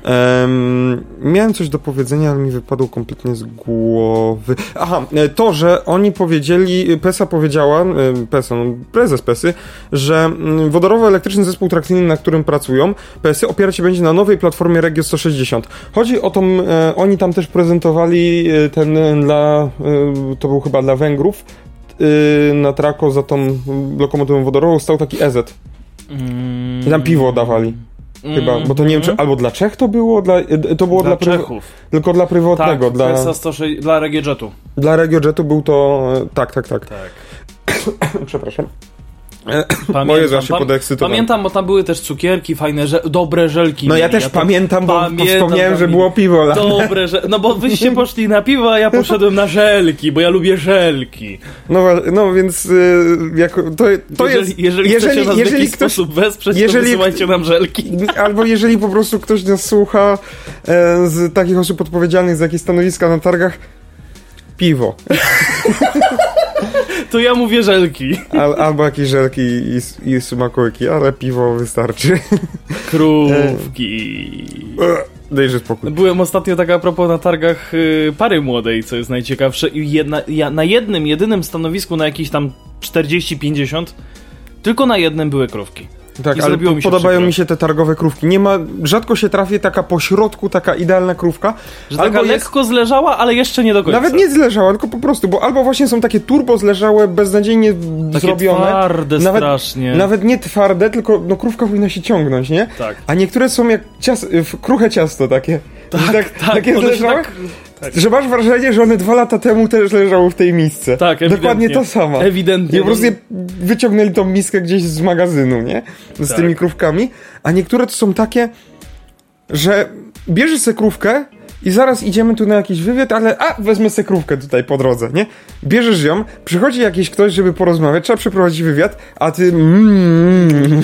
Em, miałem coś do powiedzenia, ale mi wypadło kompletnie z głowy. Aha, e, to, że oni powiedzieli, PESA powiedziała, e, PESA, no, prezes PESY, że mm, wodorowo-elektryczny zespół trakcyjny, na którym pracują, PESY opierać się będzie na nowej platformie Regio 160. Chodzi o e, oni tam też prezentowali e, ten e, dla, e, to był chyba dla Węgrów, e, na trako za tą lokomotywą wodorową stał taki EZ. I tam piwo dawali. Chyba, bo to nie wiem, czy albo dla Czech to było, dla, e, to było Mm. Dla dla, Czechów. tylko dla prywatnego, Tak, dla, PSA 106, dla Regiojetu. dla RegioJetu był to, tak, tak, tak, Tak. [COUGHS] przepraszam. Pamiętam, Moje zawsze. Pamiętam, bo tam były też cukierki, fajne, dobre żelki. No ja też to pamiętam, bo pamiętam, wspomniałem, że było piwo. Dobre, że... No bo wyście [LAUGHS] poszli na piwo, a ja poszedłem na żelki, bo ja lubię żelki. No, no więc y, jako, to, to jeżeli, jest... jeżeli, chcecie nas w jakiś sposób wesprzeć, jeżeli- to wysyłajcie nam żelki. [LAUGHS] Albo jeżeli po prostu ktoś nas słucha e, z takich osób odpowiedzialnych za jakieś stanowiska na targach, piwo. [LAUGHS] To ja mówię żelki. Al, albo jakieś żelki i, i smakołyki, ale piwo wystarczy. Krówki. Dejże spokój. Byłem ostatnio tak a propos na targach y, pary młodej, co jest najciekawsze i jedna, ja, na jednym, jedynym stanowisku na jakieś tam 40-50 tylko na jednym były krówki. Tak, ale mi podobają mi się te targowe krówki. Nie ma, rzadko się trafi taka po środku, taka idealna krówka. Że taka Albo jest- lekko zleżała, ale jeszcze nie do końca. Nawet nie zleżała, tylko po prostu, bo albo właśnie są takie turbo zleżałe, beznadziejnie Takie zrobione. twarde nawet, strasznie. Nawet nie twarde, tylko no krówka powinna się ciągnąć, nie? Tak. A niektóre są jak cias, kruche ciasto takie. Tak, takie one się zleżałe, tak- że masz wrażenie, że one dwa lata temu też leżały w tej misce. Tak, Dokładnie ewidentnie. to samo. Ewidentnie. I po prostu wyciągnęli tą miskę gdzieś z magazynu, nie? Z Tak. tymi krówkami. A niektóre to są takie, że bierzesz se krówkę i zaraz idziemy tu na jakiś wywiad, ale a, wezmę se krówkę tutaj po drodze, nie? Bierzesz ją, przychodzi jakiś ktoś, żeby porozmawiać, trzeba przeprowadzić wywiad, a ty mm,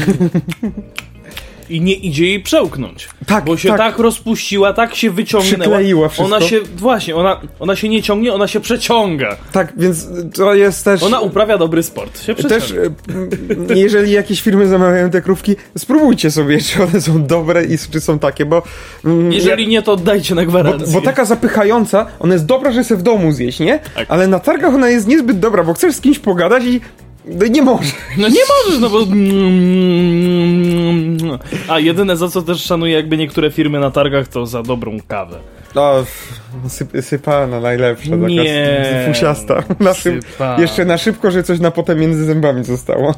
I nie idzie jej przełknąć. Tak, Bo się tak. tak, rozpuściła, tak się wyciągnęła. Przykleiła wszystko. Ona się, właśnie, ona, ona się nie ciągnie, ona się przeciąga. tak, więc to jest też... Ona uprawia dobry sport. Się przeciąga. Też, e, jeżeli jakieś firmy zamawiają te krówki, spróbujcie sobie, czy one są dobre i czy są takie, bo... mm, Jeżeli nie, to oddajcie na Bo, gwarancję. bo taka zapychająca, ona jest dobra, że sobie w domu zjeść, nie? Tak. Ale na targach ona jest niezbyt dobra, bo chcesz z kimś pogadać i no, nie możesz. No nie możesz, no bo... A jedyne za co też szanuję jakby niektóre firmy na targach to za dobrą kawę. No, syp, sypana najlepsza, Nie. taka fusiasta. Na szyb, jeszcze na szybko, że coś na potem między zębami zostało.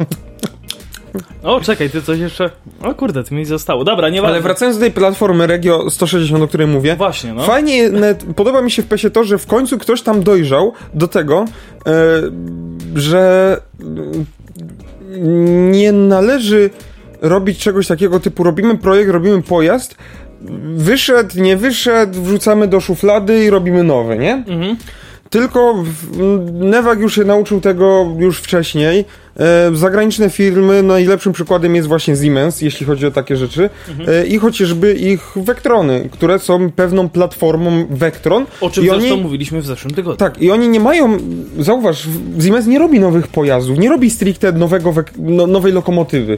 O, czekaj, ty coś jeszcze... O kurde, ty mi zostało. Dobra, nie Ale wracając do tej platformy Regio 160, o której mówię, Właśnie, no. Fajnie, net, podoba mi się w PESie to, że w końcu ktoś tam dojrzał do tego, e, że e, nie należy robić czegoś takiego typu robimy projekt, robimy pojazd, wyszedł, nie wyszedł, wrzucamy do szuflady i robimy nowy, nie? Mhm. Tylko w- Newak już się nauczył tego już wcześniej. E, zagraniczne firmy, najlepszym przykładem jest właśnie Siemens, jeśli chodzi o takie rzeczy. Mhm. E, I chociażby ich Vectrony, które są pewną platformą Vectron. O czym I zresztą oni, mówiliśmy w zeszłym tygodniu. tak, i oni nie mają, zauważ, Siemens nie robi nowych pojazdów, nie robi stricte nowego, no, nowej lokomotywy.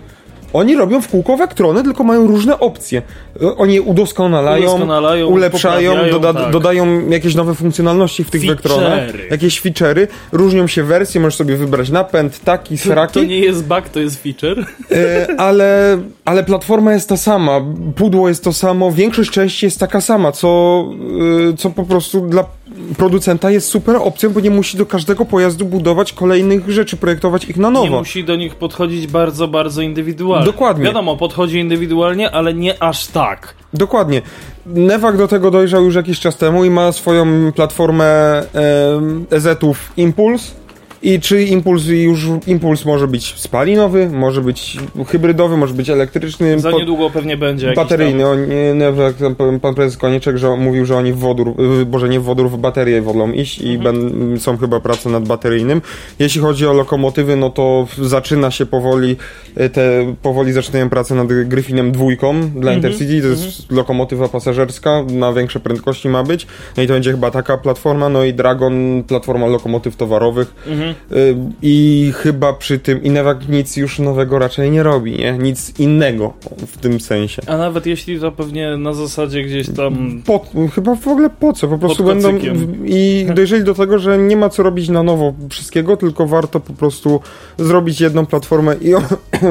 Oni robią w kółko Vectrony, tylko mają różne opcje. E, Oni je udoskonalają, Udoskonalają, ulepszają, doda- tak. dodają jakieś nowe funkcjonalności w tych. Vectronach. Jakieś feature'y. Różnią się wersje, możesz sobie wybrać napęd, taki, To sraki. nie jest bug, to jest feature. E, ale, ale platforma jest ta sama, pudło jest to samo, większość części jest taka sama, co, e, co po prostu dla producenta jest super opcją, bo nie musi do każdego pojazdu budować kolejnych rzeczy, projektować ich na Nie nowo. musi do nich podchodzić bardzo, bardzo indywidualnie. Dokładnie. Wiadomo, podchodzi indywidualnie, ale nie aż tak. Dokładnie. Newak do tego dojrzał już jakiś czas temu i ma swoją platformę em, EZ-ów Impuls. I czy impuls już impuls może być spalinowy, może być hybrydowy, może być elektryczny, Za niedługo pewnie będzie bateryjny. Oni, Newak, tam pan- prezes Konieczek, że mówił, że oni w wodór, boże nie w wodór, w baterię wolą iść i Mhm. ben, są chyba prace nad bateryjnym. Jeśli chodzi o lokomotywy, no to zaczyna się powoli, y, te, powoli zaczynają pracę nad Gryfinem dwójką dla Mhm. Intercity, to jest lokomotywa pasażerska, na większe prędkości ma być. No i to będzie chyba taka platforma, no i Dragon, platforma lokomotyw towarowych. Mhm. Y, I chyba przy tym Inewak nic już nowego raczej nie robi, nie? Nic innego w tym sensie. A nawet jeśli to pewnie na zasadzie gdzieś tam... Po, chyba w ogóle po co? Po prostu będą. I dojrzeli do tego, że nie ma co robić na nowo wszystkiego, tylko warto po prostu zrobić jedną platformę i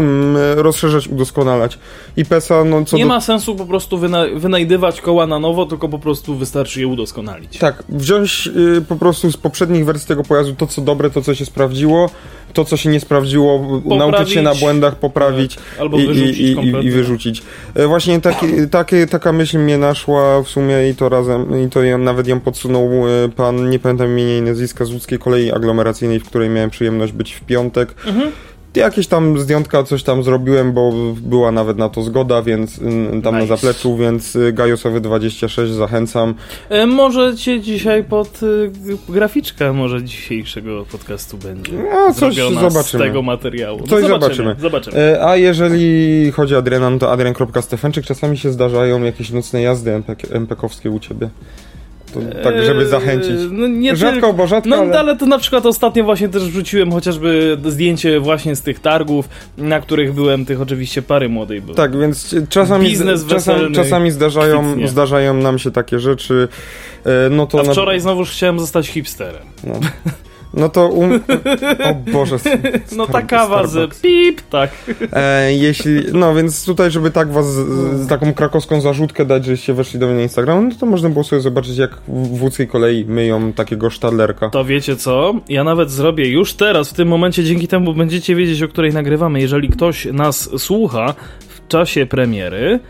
[CLEARS THROAT] rozszerzać, udoskonalać. I PESA, no co Nie do... ma sensu po prostu wyna wynajdywać koła na nowo, tylko po prostu wystarczy je udoskonalić. Tak, wziąć y, po prostu z poprzednich wersji tego pojazdu to, co dobre, to, co się sprawdziło, to, co się nie sprawdziło, nauczyć się na błędach, poprawić Albo i, wyrzucić i, i, i wyrzucić. E, Właśnie taki, taki, taka myśl mnie naszła w sumie i to razem, i to ją, nawet ją podsunął e, pan, nie pamiętam imienia i nazwiska, z łódzkiej kolei aglomeracyjnej, w której miałem przyjemność być w piątek. Mhm. Jakieś tam zdjątka, coś tam zrobiłem, bo była nawet na to zgoda, więc y, tam na Nice. zapleczu, więc y, Gajosowy 26 zachęcam. E, może cię dzisiaj pod y, graficzka może dzisiejszego podcastu będzie No, coś zrobiona zobaczymy. z tego materiału. No, Coś zobaczymy. zobaczymy. zobaczymy. E, A jeżeli chodzi o Adriana, no to adrian.stefanczyk, czasami się zdarzają jakieś nocne jazdy MP, MPK-owskie u ciebie. To, tak, żeby Eee, zachęcić. No, nie Rzadko, tylko- bo rzadko, No ale... ale... to na przykład ostatnio właśnie też wrzuciłem chociażby zdjęcie właśnie z tych targów, na których byłem, tych oczywiście pary młodej było. Tak, więc czasami, Biznes czasami, czasami zdarzają, kwitnie. zdarzają nam się takie rzeczy. E, No to A na- wczoraj znowuż chciałem zostać hipsterem. No, [LAUGHS] no to um... O Boże. [LAUGHS] No ta kawa z pip, tak. E, jeśli, no więc tutaj, żeby tak was z, z taką krakowską zarzutkę dać, żeście weszli do mnie na Instagram, no to można było sobie zobaczyć, jak w łódzkiej kolei myją takiego sztadlerka. To wiecie co? Ja nawet zrobię już teraz, w tym momencie, dzięki temu będziecie wiedzieć, o której nagrywamy. Jeżeli ktoś nas słucha w czasie premiery,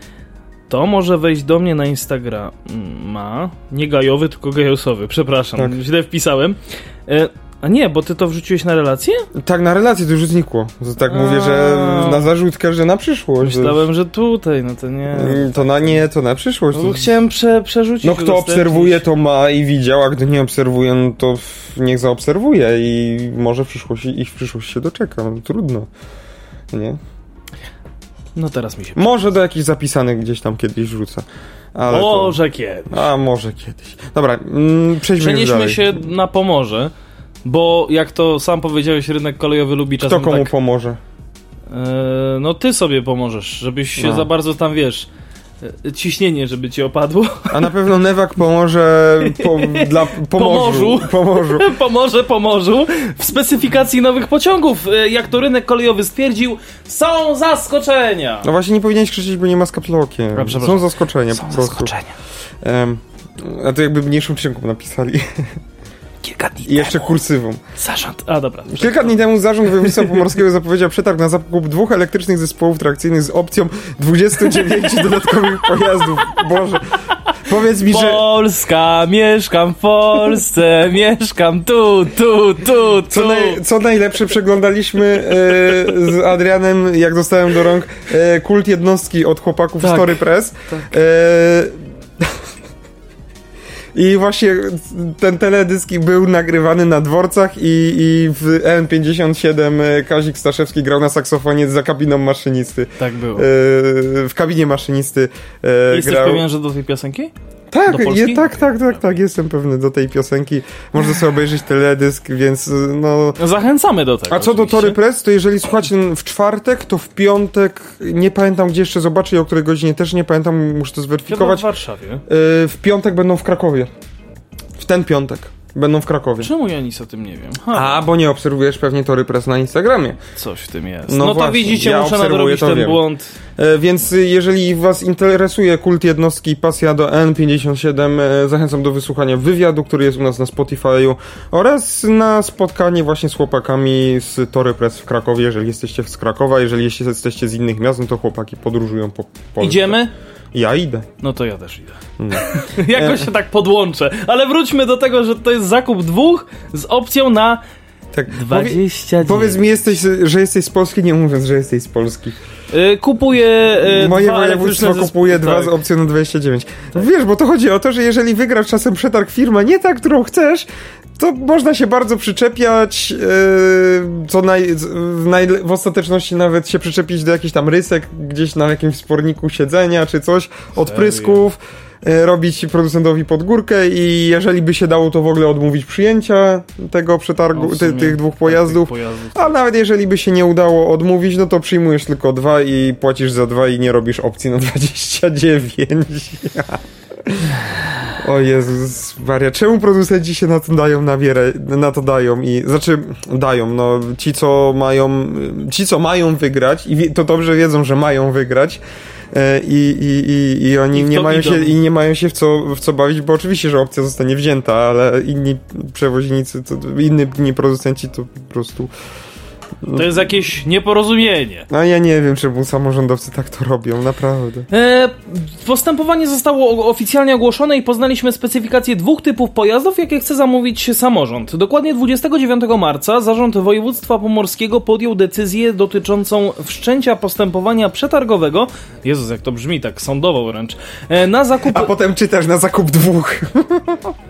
to może wejść do mnie na Instagrama. Nie gajowy, tylko gajosowy, przepraszam, Tak. źle wpisałem. A nie, bo ty to wrzuciłeś na relację? Tak, na relację to już znikło. To Tak mówię, że A. na zarzutkę, że na przyszłość. Myślałem, że tutaj, no to nie. Mm, To na nie, to na przyszłość. No, bo chciałem prze, przerzucić. No kto obserwuje, to ma i widział, a kto nie obserwuje, no to niech zaobserwuje i może w przyszłości, i w przyszłości się doczeka. No, trudno. Nie? No teraz mi się. Może do jakichś zapisanych gdzieś tam kiedyś wrzucę. Ale to... Może kiedy. A może kiedyś. Dobra, mm, przejdźmy Przenieśmy dalej. się na Pomorze, bo jak to sam powiedziałeś, rynek kolejowy lubi Kto czasem komu tak... pomoże? E, no ty sobie pomożesz, żebyś się No. za bardzo tam, wiesz, e, ciśnienie, żeby ci opadło. A na pewno Newak pomoże po, [LAUGHS] dla pomorzu. Pomorzu. [LAUGHS] Pomoże, pomorzu. W specyfikacji nowych pociągów, e, jak to rynek kolejowy stwierdził, są zaskoczenia. No właśnie nie powinieneś krzyczeć, bo nie ma z kaplokiem. Są zaskoczenia Są po prostu. zaskoczenia. Em, a to jakby mniejszą księgą napisali. [LAUGHS] Kilka dni I jeszcze temu kursywą. zarząd... A, dobra. Kilka dni temu Zarząd Województwa Pomorskiego zapowiedział przetarg na zakup dwóch elektrycznych zespołów trakcyjnych z opcją 29 [LAUGHS] dodatkowych pojazdów. Boże. Powiedz mi, że... Polska, mieszkam w Polsce, mieszkam tu, tu, tu, tu. Co, naj, co najlepsze przeglądaliśmy e, z Adrianem, jak dostałem do rąk e, kult jednostki od chłopaków Tak. Story Press. Tak. E, I właśnie ten teledysk był nagrywany na dworcach i, i w N57 Kazik Staszewski grał na saksofonie za kabiną maszynisty. Tak było. E, w kabinie maszynisty e, Jesteś grał. pewien, że do tej piosenki? Tak, do je, tak, tak, tak, tak, jestem pewny do tej piosenki. Można sobie obejrzeć teledysk, więc no... No, Zachęcamy do tego. A co do oczywiście. Tory Press, to jeżeli słuchacie w czwartek, to w piątek, nie pamiętam gdzie jeszcze zobaczę i o której godzinie też nie pamiętam, muszę to Chyba w zweryfikować. Warszawie. Yy, w piątek będą w Krakowie. W ten piątek będą w Krakowie. Czemu ja nic o tym nie wiem? Ha, A, bo nie obserwujesz pewnie Tory Press na Instagramie. coś w tym jest. No No, to widzicie, ja muszę nadrobić ten wiem. błąd. E, Więc jeżeli Was interesuje kult jednostki i pasja do N57, e, zachęcam do wysłuchania wywiadu, który jest u nas na Spotify'u oraz na spotkanie właśnie z chłopakami z Tory Press w Krakowie, jeżeli jesteście z Krakowa, jeżeli jesteście z innych miast, no to chłopaki podróżują po Polsce. Idziemy? Ja idę. No to ja też idę. No. [LAUGHS] Jakoś się tak podłączę. Ale wróćmy do tego, że to jest zakup dwóch z opcją na Tak, 20 powie, Powiedz mi, jesteś, że jesteś z Polski, nie mówiąc, że jesteś z Polski. Y, Kupuję y, Moje województwo kupuje dwa tak. z opcją na 29. Wiesz, bo to chodzi o to, że jeżeli wygrasz czasem przetarg firma nie ta, którą chcesz, to można się bardzo przyczepiać, yy, co naj, w, naj, w ostateczności nawet się przyczepić do jakichś tam rysek gdzieś na jakimś sporniku siedzenia czy coś, odprysków. e, robić producentowi pod górkę i jeżeli by się dało to w ogóle odmówić przyjęcia tego przetargu, No, ty, tych dwóch pojazdów. tych pojazdów. A nawet jeżeli by się nie udało odmówić, no to przyjmujesz tylko dwa i płacisz za dwa i nie robisz opcji na 29. [LAUGHS] O Jezus Maria, czemu producenci się na to dają na wierę, na to dają i, znaczy, dają, no, ci co mają, ci co mają wygrać i to dobrze wiedzą, że mają wygrać e, i, i, i, i oni I nie mają idą. się, i nie mają się w co, w co bawić, bo oczywiście, że opcja zostanie wzięta, ale inni przewoźnicy, to, inni producenci to po prostu To jest jakieś nieporozumienie. no ja nie wiem, czemu samorządowcy tak to robią, naprawdę. E, postępowanie zostało oficjalnie ogłoszone i poznaliśmy specyfikację dwóch typów pojazdów, jakie chce zamówić samorząd. Dokładnie 29 marca Zarząd Województwa Pomorskiego podjął decyzję dotyczącą wszczęcia postępowania przetargowego. Jezus, jak to brzmi, tak sądowo wręcz. E, na zakup. A potem czytasz na zakup dwóch. [LAUGHS]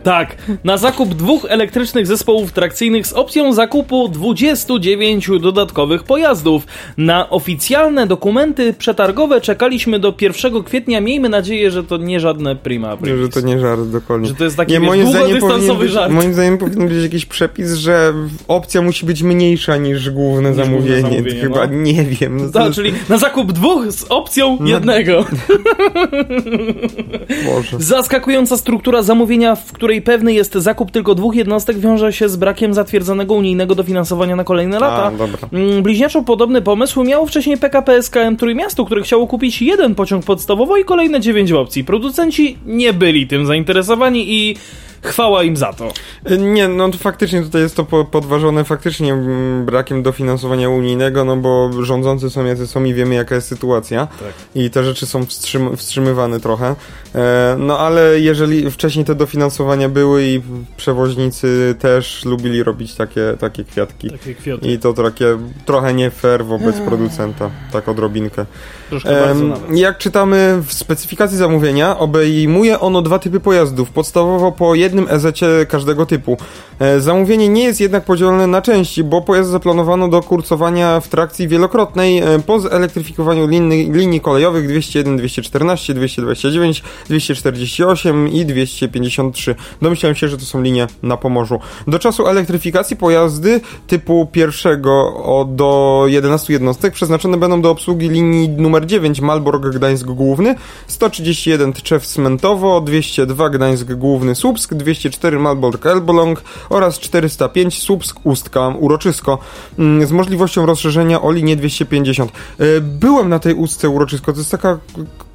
Tak, na zakup dwóch elektrycznych zespołów trakcyjnych z opcją zakupu 29 dodatkowych pojazdów. Na oficjalne dokumenty przetargowe czekaliśmy do 1 kwietnia. Miejmy nadzieję, że to nie żadne prima Że aprilis. to nie żart, dokładnie. Że to jest taki nie, moim zdaniem być, żart. Moim zdaniem powinien być jakiś przepis, że opcja musi być mniejsza niż główne Niż główne zamówienie. zamówienie, Chyba no. nie wiem. No, to Tak, jest- czyli na zakup dwóch z opcją jednego. [LAUGHS] Boże. Zaskakująca struktura zamówienia, w której pewny jest zakup tylko dwóch jednostek, wiąże się z brakiem zatwierdzonego unijnego dofinansowania na kolejne lata. Dobra. Mm, Bliźniaczo podobny pomysł miało wcześniej PKP SKM Trójmiasto, które chciało kupić jeden pociąg podstawowo i kolejne dziewięć opcji. Producenci nie byli tym zainteresowani i chwała im za to. Nie, no to faktycznie tutaj jest to po- podważone faktycznie mm, brakiem dofinansowania unijnego, no bo rządzący są jacy są i wiemy jaka jest sytuacja. Tak. I te rzeczy są wstrzym- wstrzymywane trochę. E, no ale jeżeli wcześniej te dofinansowania były i przewoźnicy też lubili robić takie, takie kwiatki. Takie kwiaty. I to takie trochę nie fair wobec producenta, tak odrobinkę. Troszkę nawet. jak czytamy w specyfikacji zamówienia, obejmuje ono dwa typy pojazdów, podstawowo po jednym ezecie każdego typu. E, zamówienie nie jest jednak podzielone na części, bo pojazd zaplanowano do kurcowania w trakcji wielokrotnej e, po zelektryfikowaniu linii, linii kolejowych 201, 214, 229, 248 i 253. Domyślałem się, że to są linie na Pomorzu. Do czasu elektryfikacji pojazdy typu pierwszego do 11 jednostek przeznaczone będą do obsługi linii numer 9 Malbork Gdańsk Główny, 131 Tczew Smentowo, 202 Gdańsk Główny Słupsk, 204 Malbork Elbląg oraz 405 Słupsk Ustka Uroczysko mm, z możliwością rozszerzenia o linię 250. E, Byłem na tej Ustce Uroczysko, to jest taka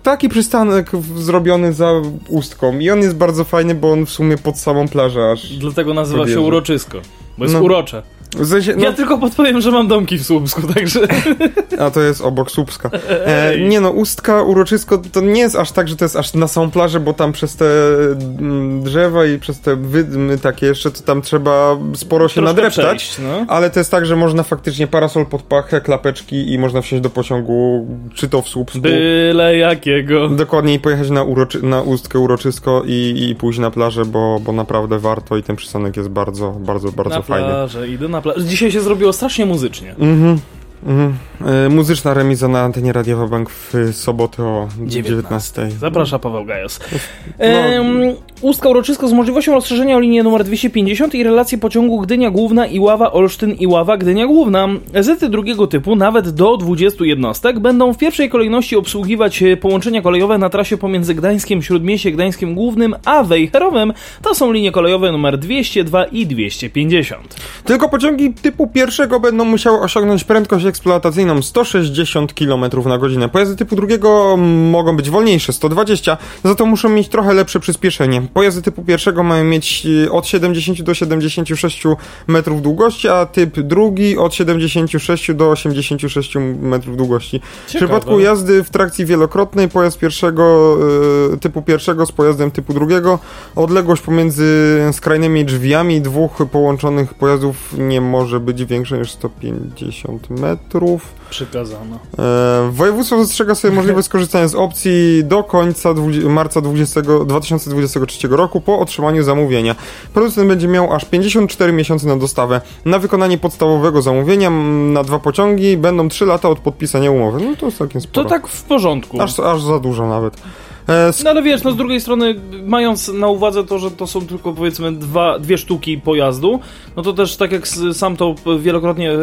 taki przystanek zrobiony za Ustką i on jest bardzo fajny, bo on w sumie pod samą plażę aż Dlatego nazywa się Podjeżdża. uroczysko. Bo jest No. urocze. W sensie, no, Ja tylko podpowiem, że mam domki w Słupsku, także... A to jest obok Słupska. E, nie no, Ustka, Uroczysko to nie jest aż tak, że to jest aż na samą plażę, bo tam przez te mm, drzewa i przez te wydmy takie jeszcze, to tam trzeba sporo się Troszkę nadreptać. przejść, no. Ale to jest tak, że można faktycznie parasol pod pachę, klapeczki i można wsiąść do pociągu, czy to w Słupsku. Byle jakiego. Dokładniej pojechać na, uroczy, na Ustkę Uroczysko i, i pójść na plażę, bo, bo naprawdę warto i ten przystanek jest bardzo, bardzo, bardzo na fajny. plażę, idę na plażę. Dzisiaj się zrobiło strasznie muzycznie. Mhm. Mhm. E, muzyczna remiza na antenie Radiowa Bank w sobotę o 19. Zaprasza Paweł Gajos. No. Ehm, Ustka z możliwością rozszerzenia o linię numer 250 i relację pociągu Gdynia Główna i Ława Olsztyn i Ława Gdynia Główna. Zety drugiego typu, nawet do 20 jednostek, będą w pierwszej kolejności obsługiwać e, połączenia kolejowe na trasie pomiędzy Gdańskiem Śródmieście, Gdańskiem Głównym a Wejherowem. To są linie kolejowe numer 202 i 250. Tylko pociągi typu pierwszego będą musiały osiągnąć prędkość eksploatacyjną 160 km na godzinę. Pojazdy typu drugiego mogą być wolniejsze, 120, za to muszą mieć trochę lepsze przyspieszenie. Pojazdy typu pierwszego mają mieć e, od 70 do 76 metrów długości, a typ drugi od 76 do 86 metrów długości. W Ciekawe. przypadku jazdy w trakcji wielokrotnej pojazd pierwszego e, typu pierwszego z pojazdem typu drugiego odległość pomiędzy skrajnymi drzwiami dwóch połączonych pojazdów nie może być większa niż 150 metrów. Przykazano. E, województwo zastrzega sobie możliwość [LAUGHS] skorzystania z opcji do końca 20, marca 20, 2023 roku po otrzymaniu zamówienia. Producent będzie miał aż 54 miesiące na dostawę. Na wykonanie podstawowego zamówienia na dwa pociągi będą 3 lata od podpisania umowy. No to jest całkiem To sporo. tak w porządku. Aż, aż za dużo nawet. E, No ale wiesz, no z drugiej strony, mając na uwadze to, że to są tylko powiedzmy dwa, dwie sztuki pojazdu, no to też tak jak sam to wielokrotnie e,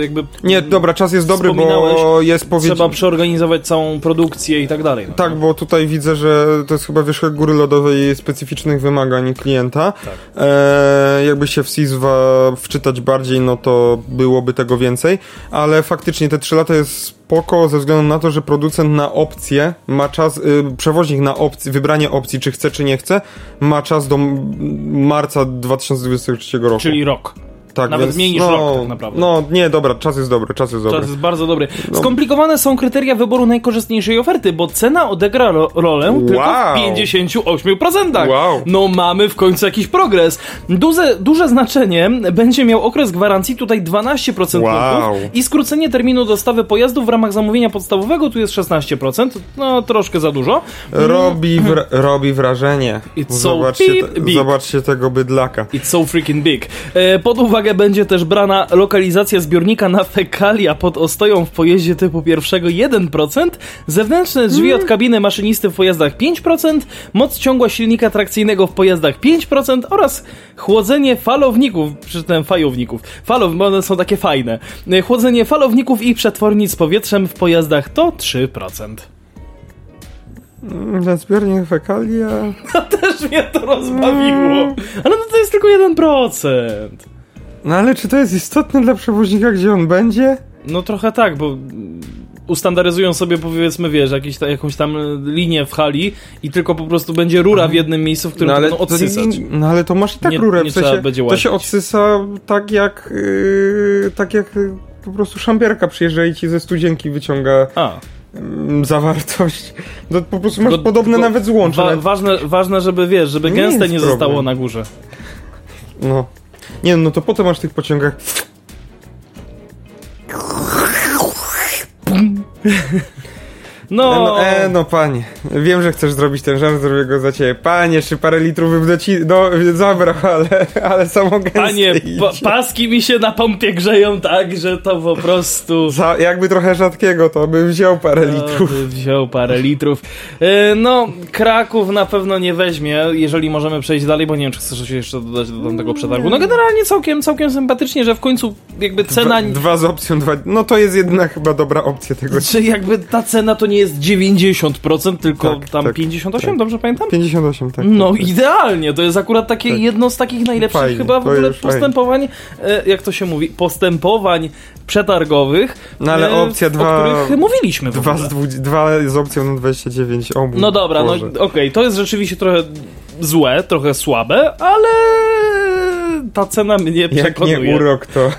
jakby Nie, dobra, czas jest dobry, bo jest powiedziane. trzeba przeorganizować całą produkcję i tak dalej. No. Tak, bo tutaj widzę, że to jest chyba wierzchołek góry lodowej specyficznych wymagań klienta. Tak. E, jakby się w SISWA wczytać bardziej, no to byłoby tego więcej, ale faktycznie te 3 lata jest spoko ze względu na to, że producent na opcję ma czas, y, przewoźnik na opcję, wybranie opcji, czy chce, czy nie chce, ma czas do marca 2023 roku. Czyli rok. rock. Tak, nawet więc, mniej niż no, rok tak naprawdę. No, nie, dobra, czas jest dobry, czas jest dobry. Czas jest bardzo dobry. No. Skomplikowane są kryteria wyboru najkorzystniejszej oferty, bo cena odegra ro rolę tylko Wow. w 58%. Wow. No mamy w końcu jakiś progres. Duże, duże znaczenie będzie miał okres gwarancji, tutaj 12% Wow. i skrócenie terminu dostawy pojazdu w ramach zamówienia podstawowego, tu jest 16%, no troszkę za dużo. Robi, wra- [LAUGHS] robi wrażenie. It's so zobaczcie, big, te, big. zobaczcie tego bydlaka. It's so freaking big. E, Pod uwagę będzie też brana lokalizacja zbiornika na fekalia pod ostoją w pojeździe typu pierwszego 1%, zewnętrzne drzwi od kabiny maszynisty w pojazdach 5%, moc ciągła silnika trakcyjnego w pojazdach 5% oraz chłodzenie falowników, przeczytałem fajowników, falow, bo one są takie fajne, chłodzenie falowników i przetwornic z powietrzem w pojazdach to 3%. Ten zbiornik fekalia. [LAUGHS] Też mnie to rozbawiło. Ale no to jest tylko 1%. No ale czy to jest istotne dla przewoźnika, gdzie on będzie? No trochę tak, bo ustandaryzują sobie powiedzmy, wiesz, jakiś ta, jakąś tam linię w hali i tylko po prostu będzie rura w jednym miejscu, w którym no, będą to, odsysać. no ale to masz i tak Nie- rurę, nie w sensie, będzie to się odsysa tak jak, yy, tak jak yy, po prostu szambierka przyjeżdża i ci ze studzienki wyciąga A, mm, zawartość. No, po prostu masz podobne nawet złącze. wa- ważne, ważne, żeby wiesz, żeby Nie gęste nie problem. zostało na górze. no. Nie no to potem masz w tych pociągach [LAUGHS] No, E, no, e, no panie, wiem, że chcesz zrobić ten żart, zrobię go za ciebie. Panie, jeszcze parę litrów bym do ci, no zabrał, [LAUGHS] ale, ale samo panie, pa, paski mi się na pompie grzeją tak, że to po prostu... [LAUGHS] Za, jakby trochę rzadkiego, to bym wziął parę litrów. O, by wziął parę litrów. E, No, Kraków na pewno nie weźmie, jeżeli możemy przejść dalej, bo nie wiem, czy chcesz coś jeszcze dodać do tamtego przetargu. No generalnie całkiem, całkiem sympatycznie, że w końcu jakby cena... Dwa, dwa z opcją, dwa, no to jest jedna chyba dobra opcja tego. Czy jakby ta cena to nie jest 90%, tylko Tak, tam tak, 58, tak. dobrze pamiętam? 58, tak. No tak, tak. idealnie, to jest akurat takie Tak. jedno z takich najlepszych Fajnie, chyba w to ogóle postępowań, e, jak to się mówi, postępowań przetargowych, No ale e, opcja w- dwa- o których mówiliśmy Dwa z, dwa z opcją na 29, o mój No dobra, no Boże. okej, to jest rzeczywiście trochę złe, trochę słabe, ale ta cena mnie Jak przekonuje. nie urok, to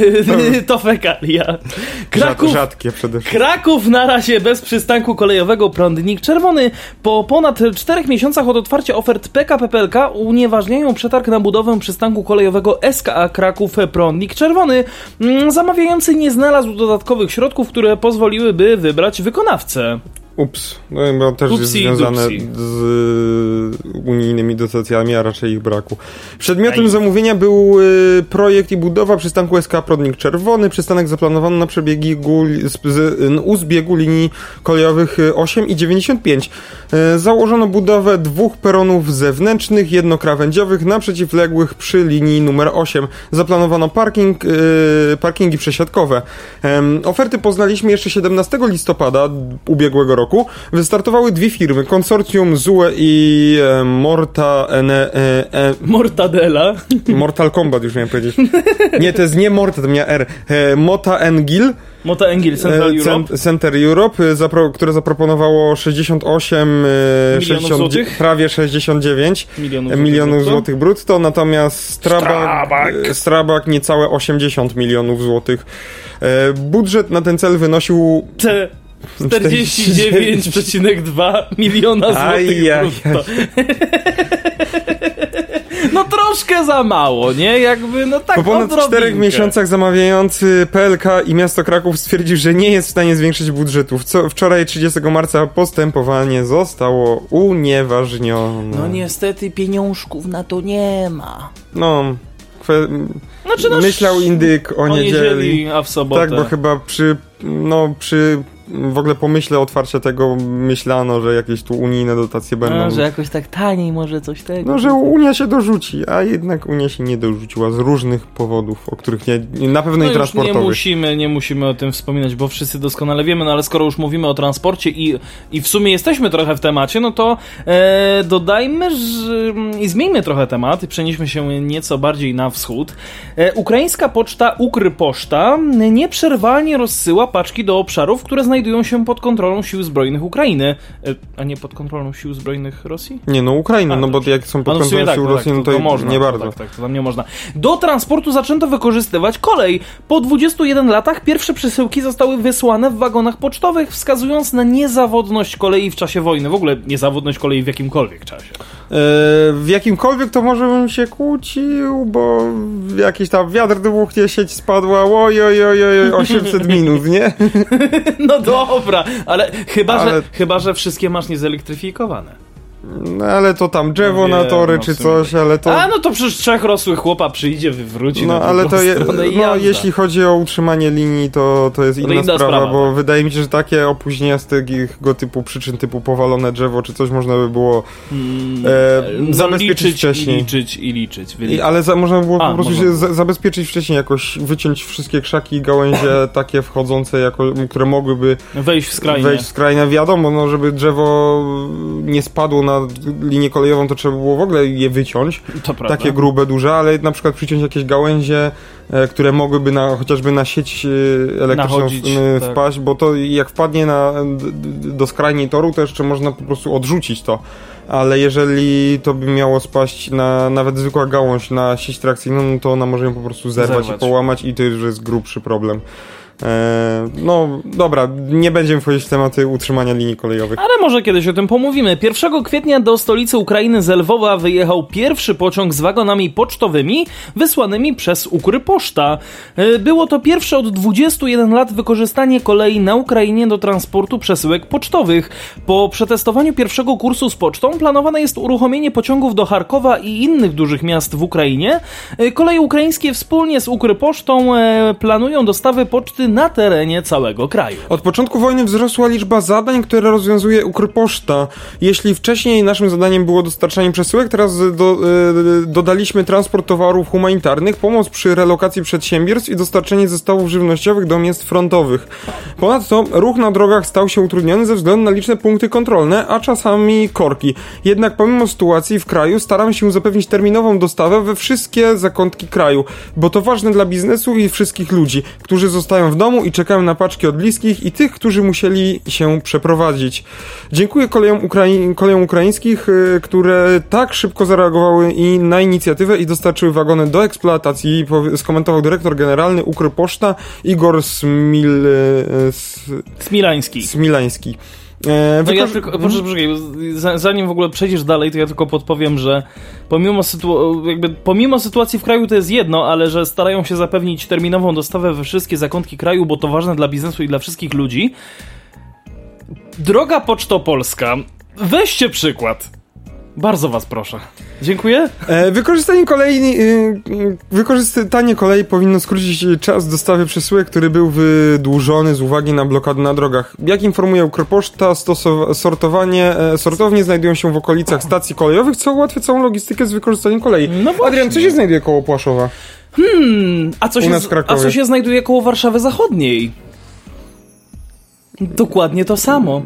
[LAUGHS] to fekalia. rzad, Kraków, rzadkie przede wszystkim. Kraków na razie bez przystanku kolejowego prądnik czerwony. Po ponad czterech miesiącach od otwarcia ofert PKP PLK unieważniają przetarg na budowę przystanku kolejowego SKA Kraków prądnik czerwony. Mm, Zamawiający nie znalazł dodatkowych środków, które pozwoliłyby wybrać wykonawcę. Ups, no bo też jest Upsi związane dupsi. z y, unijnymi dotacjami, a raczej ich braku. Przedmiotem zamówienia był y, projekt i budowa przystanku SK Prodnik Czerwony. Przystanek zaplanowano na przebiegu u zbiegu linii kolejowych y, 8 i 95. Y, założono budowę dwóch peronów zewnętrznych, jednokrawędziowych na przeciwległych przy linii numer 8. Zaplanowano parking, y, parkingi przesiadkowe. Oferty poznaliśmy jeszcze 17 listopada ubiegłego roku. Wystartowały dwie firmy, konsorcjum ZUE i e, Morta Ene, e, e, Mortadela. Mortal Kombat już miałem powiedzieć. Nie, to jest nie Morta, to miała R. E, Mota Engil, Mota Engil, Central e, Europe. Cent- Center Europe, e, zapro, które zaproponowało 68, e, Milionów 60, złotych? prawie 69 Milionów, milionów brutto. złotych brutto, natomiast Strabag, Strabag. Strabag niecałe 80 milionów złotych. Budżet na ten cel wynosił Te 49,2 miliona złotych Ajajaj. brutto. [LAUGHS] No troszkę za mało, nie? Jakby, no tak Po ponad odrobinkę. czterech miesiącach zamawiający PLK i miasto Kraków stwierdził, że nie jest w stanie zwiększyć budżetów. Co wczoraj 30 marca postępowanie zostało unieważnione. No niestety pieniążków na to nie ma. No, kwe... Znaczy, no, myślał indyk o, o niedzieli. niedzieli, a w sobotę. Tak, bo chyba przy, no, przy w ogóle pomyśle otwarcie tego myślano, że jakieś tu unijne dotacje będą. A, że jakoś tak taniej może coś tego. No, że Unia się dorzuci, a jednak Unia się nie dorzuciła z różnych powodów, o których nie, na pewno no i transportowych. Nie musimy, nie musimy o tym wspominać, bo wszyscy doskonale wiemy, no ale skoro już mówimy o transporcie i, i w sumie jesteśmy trochę w temacie, no to e, dodajmy że, i zmieńmy trochę temat i przenieśmy się nieco bardziej na wschód. E, ukraińska poczta Ukryposzta nieprzerwalnie rozsyła paczki do obszarów, które znajdują się pod kontrolą sił zbrojnych Ukrainy, e, a nie pod kontrolą sił zbrojnych Rosji? Nie, no Ukraina, A, no bo jak są pod no kontrolą tak, sił no Rosji, tak, no to, można, nie to bardzo. Tak, tak, to tam nie można. Do transportu zaczęto wykorzystywać kolej. Po 21 latach pierwsze przesyłki zostały wysłane w wagonach pocztowych, wskazując na niezawodność kolei w czasie wojny. W ogóle niezawodność kolei w jakimkolwiek czasie. E, w jakimkolwiek to może bym się kłócił, bo jakiś tam wiatr dmuchnie, sieć spadła, oj, oj, oj, oj 800 minut, nie? [LAUGHS] No dobra, ale chyba, Ale- Że, chyba że wszystkie masz niezelektryfikowane. No, ale to tam drzewo No na tory no czy coś, ale to... A no to przecież trzech rosłych chłopa przyjdzie, wywróci No na ale to je, no, jeśli chodzi o utrzymanie linii, to, to jest To inna, inna sprawa, sprawa, bo tak. wydaje mi się, że takie opóźnienia z tego typu przyczyn, typu powalone drzewo czy coś można by było Mm, e, no, zabezpieczyć liczyć wcześniej. I liczyć, i liczyć. I, ale za, można by było A, po prostu się za, zabezpieczyć wcześniej, jakoś wyciąć wszystkie krzaki i gałęzie [COUGHS] takie wchodzące, jako, które mogłyby Wejść w skrajnie. wejść w skrajne. Wiadomo, no, żeby drzewo nie spadło na linię kolejową, to trzeba było w ogóle je wyciąć. To prawda. takie grube, duże, ale na przykład przyciąć jakieś gałęzie, e, które mogłyby na, chociażby na sieć e, elektryczną Nachodzić, w, tak. wpaść, bo to jak wpadnie na, do skrajnej toru, to jeszcze można po prostu odrzucić to. Ale jeżeli to by miało spaść na nawet zwykła gałąź na sieć trakcyjną, no to ona może ją po prostu zerwać, Zerwać. i połamać i to już jest grubszy problem. E, no dobra, nie będziemy wchodzić w tematy utrzymania linii kolejowych. Ale może kiedyś o tym pomówimy. 1 kwietnia do stolicy Ukrainy z Lwowa wyjechał pierwszy pociąg z wagonami pocztowymi wysłanymi przez Ukryposzta. E, Było to pierwsze od 21 lat wykorzystanie kolei na Ukrainie do transportu przesyłek pocztowych. Po przetestowaniu pierwszego kursu z pocztą planowane jest uruchomienie pociągów do Charkowa i innych dużych miast w Ukrainie. E, Koleje ukraińskie wspólnie z Ukryposztą e, planują dostawy poczty na terenie całego kraju. Od początku wojny wzrosła liczba zadań, które rozwiązuje Ukryposzta. Jeśli wcześniej naszym zadaniem było dostarczanie przesyłek, teraz do, e, dodaliśmy transport towarów humanitarnych, pomoc przy relokacji przedsiębiorstw i dostarczenie zestawów żywnościowych do miast frontowych. Ponadto ruch na drogach stał się utrudniony ze względu na liczne punkty kontrolne, a czasami korki. Jednak pomimo sytuacji w kraju staramy się zapewnić terminową dostawę we wszystkie zakątki kraju, bo to ważne dla biznesu i wszystkich ludzi, którzy zostają w domu i czekają na paczki od bliskich i tych, którzy musieli się przeprowadzić. Dziękuję kolejom, Ukrai- kolejom ukraińskich, y, które tak szybko zareagowały i na inicjatywę i dostarczyły wagony do eksploatacji, skomentował dyrektor generalny Ukryposzta Igor Smil, y, Smilański. Smilański. E, No ja tylko, proszę, poczekaj, bo za- zanim w ogóle przejdziesz dalej, to ja tylko podpowiem, że pomimo, sytu- jakby, pomimo sytuacji w kraju to jest jedno, ale że starają się zapewnić terminową dostawę we wszystkie zakątki kraju, bo to ważne dla biznesu i dla wszystkich ludzi. Droga Poczto Polska, weźcie przykład. Bardzo was proszę. Dziękuję. E, Wykorzystanie kolei, y, y, wykorzystanie kolei powinno skrócić czas dostawy przesyłek, który był wydłużony z uwagi na blokady na drogach. Jak informuje Ukroposzta, stosow- sortowanie, e, sortownie znajdują się w okolicach stacji kolejowych, co ułatwia całą logistykę z wykorzystaniem kolei. No właśnie. Adrian, co się znajduje koło Płaszowa? Hmm, a co, się, a co się znajduje koło Warszawy Zachodniej? Dokładnie to samo.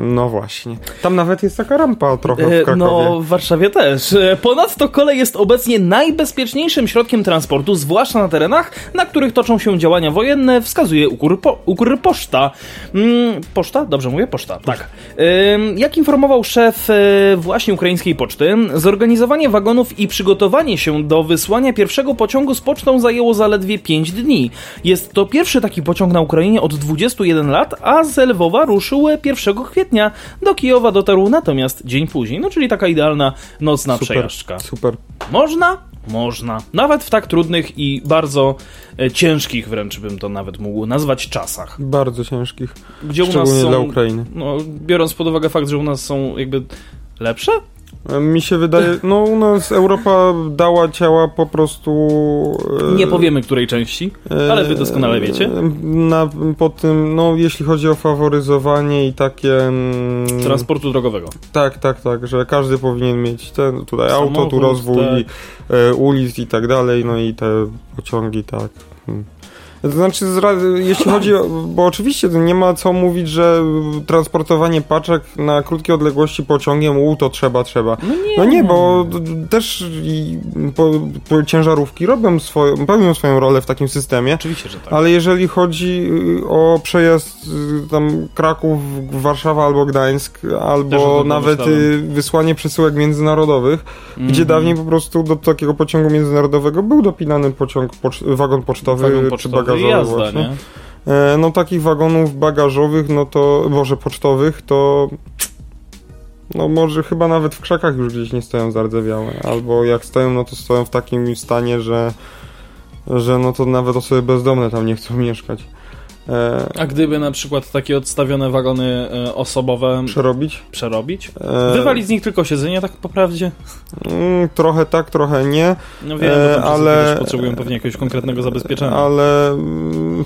No właśnie. Tam nawet jest taka rampa trochę w E, Krakowie. No, w Warszawie też. E, Ponadto kolej jest obecnie najbezpieczniejszym środkiem transportu, zwłaszcza na terenach, na których toczą się działania wojenne, wskazuje Ukrypo, Ukryposzta. Mm, poczta? Dobrze mówię? Poczta, tak. Jak informował szef e, właśnie ukraińskiej poczty, zorganizowanie wagonów i przygotowanie się do wysłania pierwszego pociągu z pocztą zajęło zaledwie 5 dni. Jest to pierwszy taki pociąg na Ukrainie od 21 lat, a z Lwowa ruszył 1 kwietnia. Do Kijowa dotarł natomiast dzień później, no czyli taka idealna nocna super, przejażdżka. super. Można? Można. Nawet w tak trudnych i bardzo e, ciężkich, wręcz bym to nawet mógł nazwać, czasach. Bardzo ciężkich. Gdzie u nas są, dla Ukrainy. No, biorąc pod uwagę fakt, że u nas są jakby lepsze? Mi się wydaje, no u nas Europa dała ciała po prostu... E, Nie powiemy której części, ale wy doskonale wiecie. Na, po tym, no jeśli chodzi o faworyzowanie i takie... Mm, Transportu drogowego. Tak, tak, tak, że każdy powinien mieć ten tutaj Samochód, auto, tu rozwój tak. e, ulic i tak dalej, no i te pociągi, tak. Hmm. To znaczy, jeśli chodzi o, bo oczywiście nie ma co mówić, że transportowanie paczek na krótkie odległości pociągiem, u, to trzeba, trzeba. No nie, no nie bo też po, po ciężarówki robią swoją, pełnią swoją rolę w takim systemie. Oczywiście, że tak. Ale jeżeli chodzi y, o przejazd y, tam Kraków, Warszawa albo Gdańsk, albo nawet y, wysłanie przesyłek międzynarodowych, mm -hmm. gdzie mhm. dawniej po prostu do takiego pociągu międzynarodowego był dopinany pociąg, wagon pocztowy, wagon pocztowy czy bagażowy jazda, właśnie. Nie? E, no takich wagonów bagażowych, no to, może pocztowych, to no może chyba nawet w krzakach już gdzieś nie stoją zardzewiałe, albo jak stoją, no to stoją w takim stanie, że, że no to nawet osoby bezdomne tam nie chcą mieszkać. E, A gdyby na przykład takie odstawione wagony e, osobowe przerobić? Przerobić? E, Wywalić z nich tylko siedzenie, tak po prawdzie? Mm, trochę tak, trochę nie. No wiem, e, ale potrzebują pewnie jakiegoś konkretnego zabezpieczenia. Ale mm,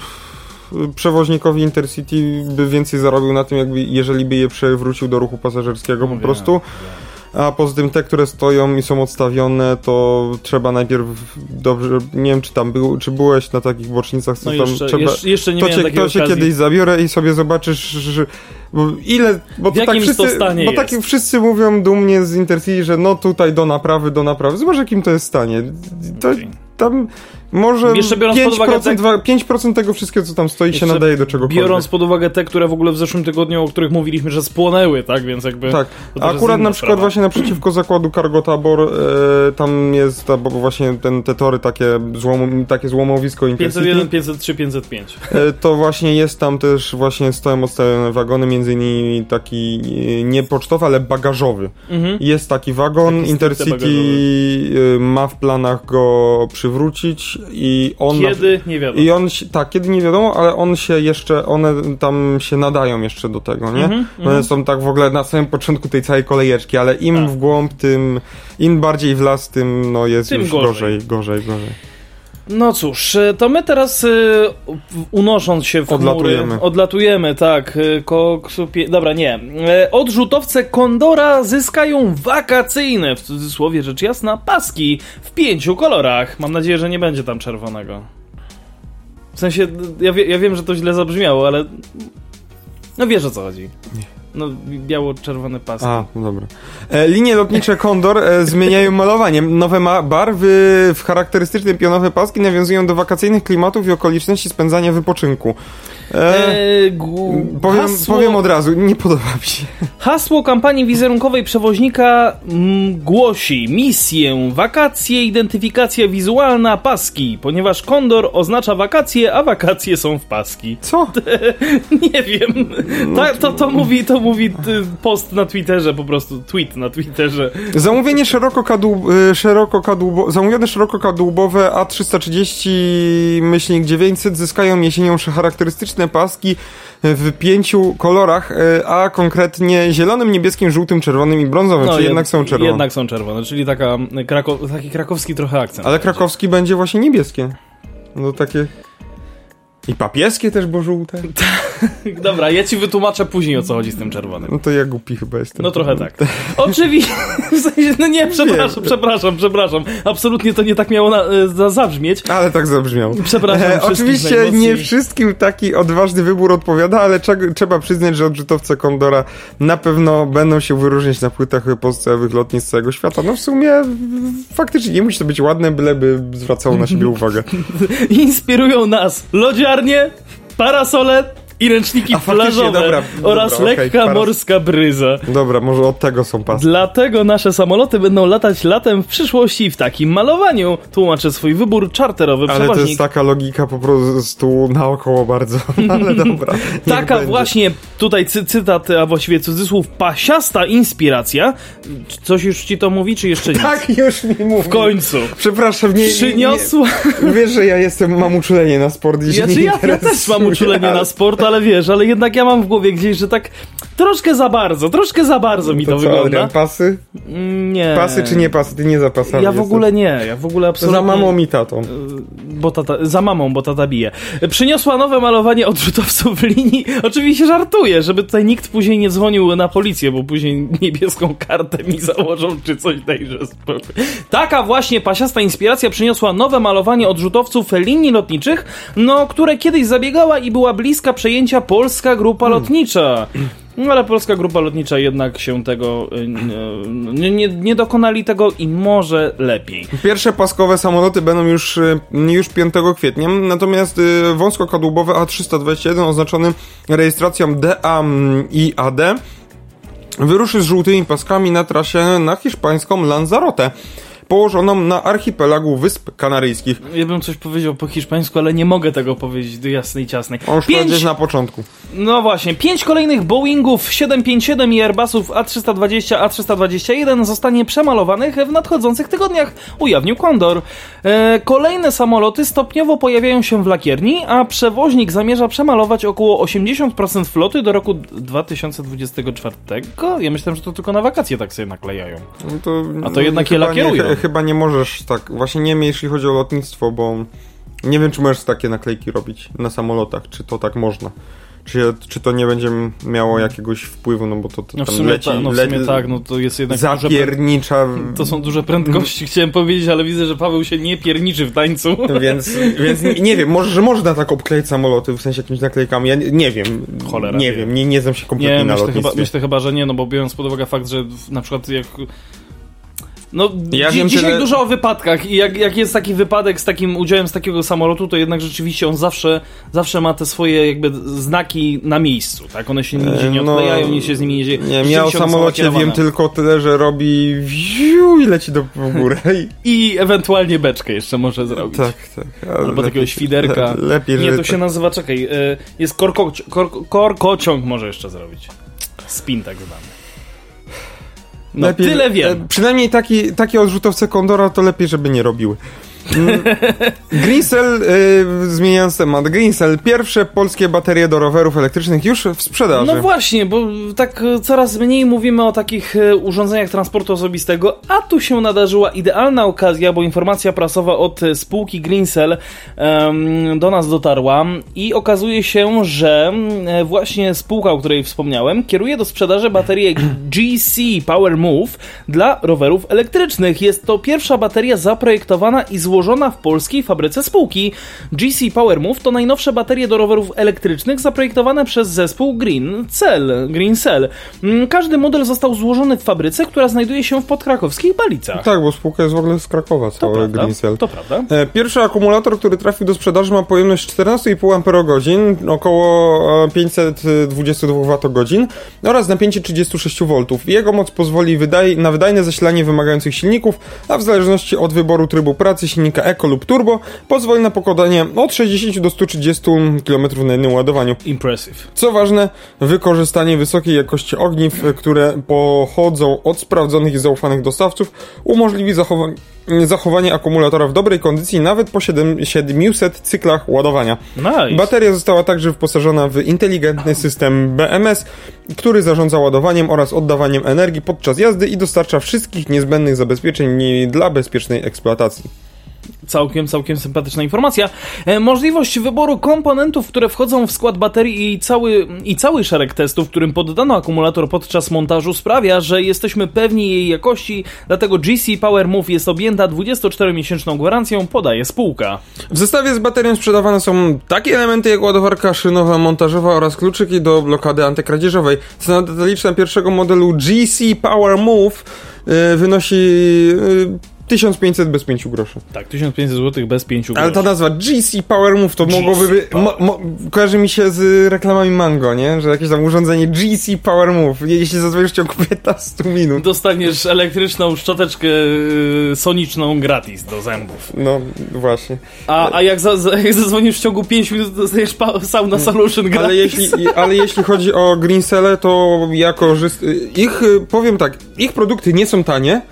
przewoźnikowi Intercity by więcej zarobił na tym, jakby, jeżeli by je przewrócił do ruchu pasażerskiego no po wiem, prostu. Wiem a poza tym te, które stoją i są odstawione, to trzeba najpierw dobrze, nie wiem czy tam był, czy byłeś na takich bocznicach, co no tam jeszcze, trzeba, jeszcze, jeszcze nie to cię, to cię kiedyś zabiorę i sobie zobaczysz, że bo ile, bo to tak wszyscy, to bo tak wszyscy mówią dumnie z Intercity, że no tutaj do naprawy, do naprawy, zobacz jakim to jest stanie. To, tam może Jeszcze biorąc 5%, pod uwagę te... 5% tego wszystkiego, co tam stoi, się nadaje do czegokolwiek. Biorąc pod uwagę te, które w ogóle w zeszłym tygodniu, o których mówiliśmy, że spłonęły, tak? Więc jakby... Tak. Akurat na przykład sprawa. właśnie naprzeciwko zakładu Cargo Tabor e, tam jest ta, bo właśnie ten, te tory, takie, złom, takie złomowisko Intercity. 501, 503, 505. E, to właśnie jest tam też, właśnie stoją odstawione wagony, między innymi taki e, nie pocztowy, ale bagażowy. Mhm. Jest taki wagon, taki Intercity e, ma w planach go przywrócić i on... Kiedy? Nie wiadomo. I on, tak, kiedy nie wiadomo, ale on się jeszcze, one tam się nadają jeszcze do tego, nie? Mm -hmm, one są tak w ogóle na samym początku tej całej kolejeczki, ale im tak. w głąb, tym, im bardziej w las, tym no jest tym już gorzej, gorzej, gorzej. gorzej. No cóż, to my teraz y, unosząc się w odlatujemy. Chmury, odlatujemy, tak. Y, Koksupie, dobra, nie. Odrzutowce Kondora zyskają wakacyjne, w cudzysłowie rzecz jasna, paski w pięciu kolorach. Mam nadzieję, że nie będzie tam czerwonego. W sensie, ja, wie, ja wiem, że to źle zabrzmiało, ale no wiesz o co chodzi. Nie. No, biało-czerwone pasy. A, no dobra. E, linie lotnicze Condor e, zmieniają malowanie. Nowe ma barwy w charakterystyczne pionowe paski nawiązują do wakacyjnych klimatów i okoliczności spędzania wypoczynku. Eee, powiem, hasło, powiem od razu, nie podoba mi się. Hasło kampanii wizerunkowej przewoźnika m, głosi misję, wakacje, identyfikacja wizualna, paski, ponieważ kondor oznacza wakacje, a wakacje są w paski. Co? [LAUGHS] nie wiem. No, Ta, to, to, mówi, to mówi post na Twitterze, po prostu tweet na Twitterze. Zamówienie szeroko, kadłub, y, szeroko kadłubo, zamówione szeroko kadłubowe A330 myślnik 900 zyskają jesienią charakterystyczne paski w pięciu kolorach, e, a konkretnie zielonym, niebieskim, żółtym, czerwonym i brązowym, no, czyli jed jednak są czerwone. Jednak są czerwone, czyli taka, krako taki krakowski trochę akcent. Ale krakowski będzie właśnie niebieskie. No takie... I papieskie też, bo żółte. [LAUGHS] Dobra, ja ci wytłumaczę później o co chodzi z tym czerwonym. No to ja głupi chyba jestem. No trochę tak. [LAUGHS] Oczywiście, [LAUGHS] w sensie, no nie, przepraszam, przepraszam, przepraszam. Absolutnie to nie tak miało na, za, zabrzmieć. Ale tak zabrzmiał. Przepraszam. E, oczywiście nie wszystkim taki odważny wybór odpowiada, ale trzeba przyznać, że odrzutowce Kondora na pewno będą się wyróżniać na płytach podstawowych lotnisk z całego świata. No w sumie faktycznie nie musi to być ładne, byleby zwracało na siebie uwagę. Inspirują nas lodziarnie, parasole, i ręczniki A, plażowe dobra, oraz dobra, lekka okay, morska bryza. Dobra, może od tego są pasy. Dlatego nasze samoloty będą latać latem w przyszłości w takim malowaniu. Tłumaczę swój wybór czarterowy Ale przewoźnik. to jest taka logika po prostu naokoło bardzo. [LAUGHS] Ale dobra. taka będzie. właśnie tutaj cy cytat, a właściwie cudzysłów, pasiasta inspiracja. Coś już ci to mówi, czy jeszcze nie? tak, już mi mówi. W końcu. Przepraszam, nie... Przyniosła... Nie, wiesz, że ja jestem, mam uczulenie na sport. Ja, czy ja, ja też mam uczulenie ale... na sport, ale wiesz, ale jednak ja mam w głowie gdzieś, że tak troszkę za bardzo, troszkę za bardzo mi to, to co, wygląda. Adrian, pasy? Mm, Nie. Pasy czy nie pasy? Ty nie za pasami Ja w ogóle nie, ja w ogóle absolutnie... Za mamą i tatą. bo tata, za mamą, bo tata bije. Przyniosła nowe malowanie odrzutowców w linii. Oczywiście żartuję, żeby tutaj nikt później nie dzwonił na policję, bo później niebieską kartę mi założą, czy coś spokój. Taka właśnie pasiasta inspiracja przyniosła nowe malowanie odrzutowców linii lotniczych, no, które kiedyś zabiegała i była bliska przejęcia Polska Grupa Lotnicza. No ale Polska Grupa Lotnicza jednak się tego y, nie, nie, nie dokonali tego i może lepiej. Pierwsze paskowe samoloty będą już, y, już 5 kwietnia, natomiast y, wąskokadłubowy A321 oznaczony rejestracją DA i AD wyruszy z żółtymi paskami na trasie na hiszpańską Lanzarote, położoną na archipelagu Wysp Kanaryjskich. Ja bym coś powiedział po hiszpańsku, ale nie mogę tego powiedzieć do jasnej ciasnej. On już Pięć, na początku. no właśnie, pięć kolejnych Boeingów 757 i Airbusów A320, A321 zostanie przemalowanych w nadchodzących tygodniach, ujawnił Condor. E, kolejne samoloty stopniowo pojawiają się w lakierni, a przewoźnik zamierza przemalować około 80% floty do roku 2024. Ja myślałem, że to tylko na wakacje tak sobie naklejają. No to, A to jednak je lakierują. [LAUGHS] Nie, chyba nie możesz tak, właśnie nie wiem jeśli chodzi o lotnictwo, bo nie wiem czy możesz takie naklejki robić na samolotach, czy to tak można. Czy, czy to nie będzie miało jakiegoś wpływu, no bo to, to No tam leci, ta, no w leci sumie tak, no to jest jednak duże zapiernicza, To są duże prędkości, [LAUGHS] chciałem powiedzieć, ale widzę, że Paweł się nie pierniczy w tańcu. więc, więc nie, nie wiem, może, że można tak obkleić samoloty, w sensie jakimiś naklejkami, ja nie, nie wiem, Cholera nie wie. wiem, nie, nie znam się kompletnie Nie, na myślę chyba, lotnictwie. myślę chyba, że nie, no bo biorąc pod uwagę fakt, że na przykład jak... No, Ja dzi- wiem dzisiaj tyle- dużo o wypadkach i jak, jak jest taki wypadek z takim udziałem z takiego samolotu, to jednak rzeczywiście on zawsze, zawsze ma te swoje jakby znaki na miejscu, tak? One się nigdzie nie no, odklejają, nie się z nimi jedzie. Nie, ja o samolocie wiem tylko tyle, że robi i leci do w górę. [LAUGHS] I, ewentualnie beczkę jeszcze może zrobić. tak, tak. Albo lepiej- takiego świderka. le- Lepiej, Nie, to się tak. nazywa, czekaj, y, jest korko, kor, korkociąg może jeszcze zrobić. Spin tak zwany. No Lepiej, tyle wiem. e, Przynajmniej taki, takie odrzutowce Kondora to lepiej, żeby nie robiły. Mm. Greensell, e, zmieniając temat, pierwsze polskie baterie do rowerów elektrycznych już w sprzedaży. No właśnie, bo tak coraz mniej mówimy o takich e, urządzeniach transportu osobistego, a tu się nadarzyła idealna okazja, bo informacja prasowa od e, spółki Greensell em, do nas dotarła i okazuje się, że e, właśnie spółka, o której wspomniałem, kieruje do sprzedaży baterię [CLEARS THROAT] GC Power Move dla rowerów elektrycznych. Jest to pierwsza bateria zaprojektowana i złożona w polskiej fabryce spółki. GC Power Move to najnowsze baterie do rowerów elektrycznych zaprojektowane przez zespół Green Cell. Green Cell. Mm, Każdy model został złożony w fabryce, która znajduje się w podkrakowskich Balicach. Tak, bo spółka jest w ogóle z Krakowa, to całe prawda. Greensell. To prawda. E, Pierwszy akumulator, który trafił do sprzedaży ma pojemność 14,5 Ah, około e, 522 Wh oraz napięcie 36 V. Jego moc pozwoli wydaj na wydajne zasilanie wymagających silników, a w zależności od wyboru trybu pracy silnika Eco lub Turbo pozwoli na pokładanie od 60 do 130 km na jednym ładowaniu. Impressive. Co ważne, wykorzystanie wysokiej jakości ogniw, które pochodzą od sprawdzonych i zaufanych dostawców, umożliwi zachowa zachowanie akumulatora w dobrej kondycji nawet po 7 700 cyklach ładowania. Nice. Bateria została także wyposażona w inteligentny system BMS, który zarządza ładowaniem oraz oddawaniem energii podczas jazdy i dostarcza wszystkich niezbędnych zabezpieczeń dla bezpiecznej eksploatacji. Całkiem, całkiem sympatyczna informacja. E, możliwość wyboru komponentów, które wchodzą w skład baterii i cały, i cały szereg testów, którym poddano akumulator podczas montażu sprawia, że jesteśmy pewni jej jakości, dlatego GC Power Move jest objęta 24-miesięczną gwarancją, podaje spółka. W zestawie z baterią sprzedawane są takie elementy jak ładowarka szynowa, montażowa oraz kluczyki do blokady antykradzieżowej. Cena detaliczna pierwszego modelu GC Power Move yy, wynosi yy, 1500 bez 5 groszy. Tak, 1500 zł bez 5 Ale ta nazwa GC Power Move to GC mogłoby być. Kojarzy mi się z reklamami Mango, nie? Że jakieś tam urządzenie GC Power Move. Jeśli zadzwonisz w ciągu 15 minut. Dostaniesz elektryczną szczoteczkę yy, soniczną gratis do zębów. No właśnie. A, a jak, za, za, jak zadzwonisz w ciągu 5 minut, dostajesz sauna solution gratis. Ale jeśli, ale jeśli chodzi o Greensele, to ja korzystam. Ich, y, powiem tak, ich produkty nie są tanie.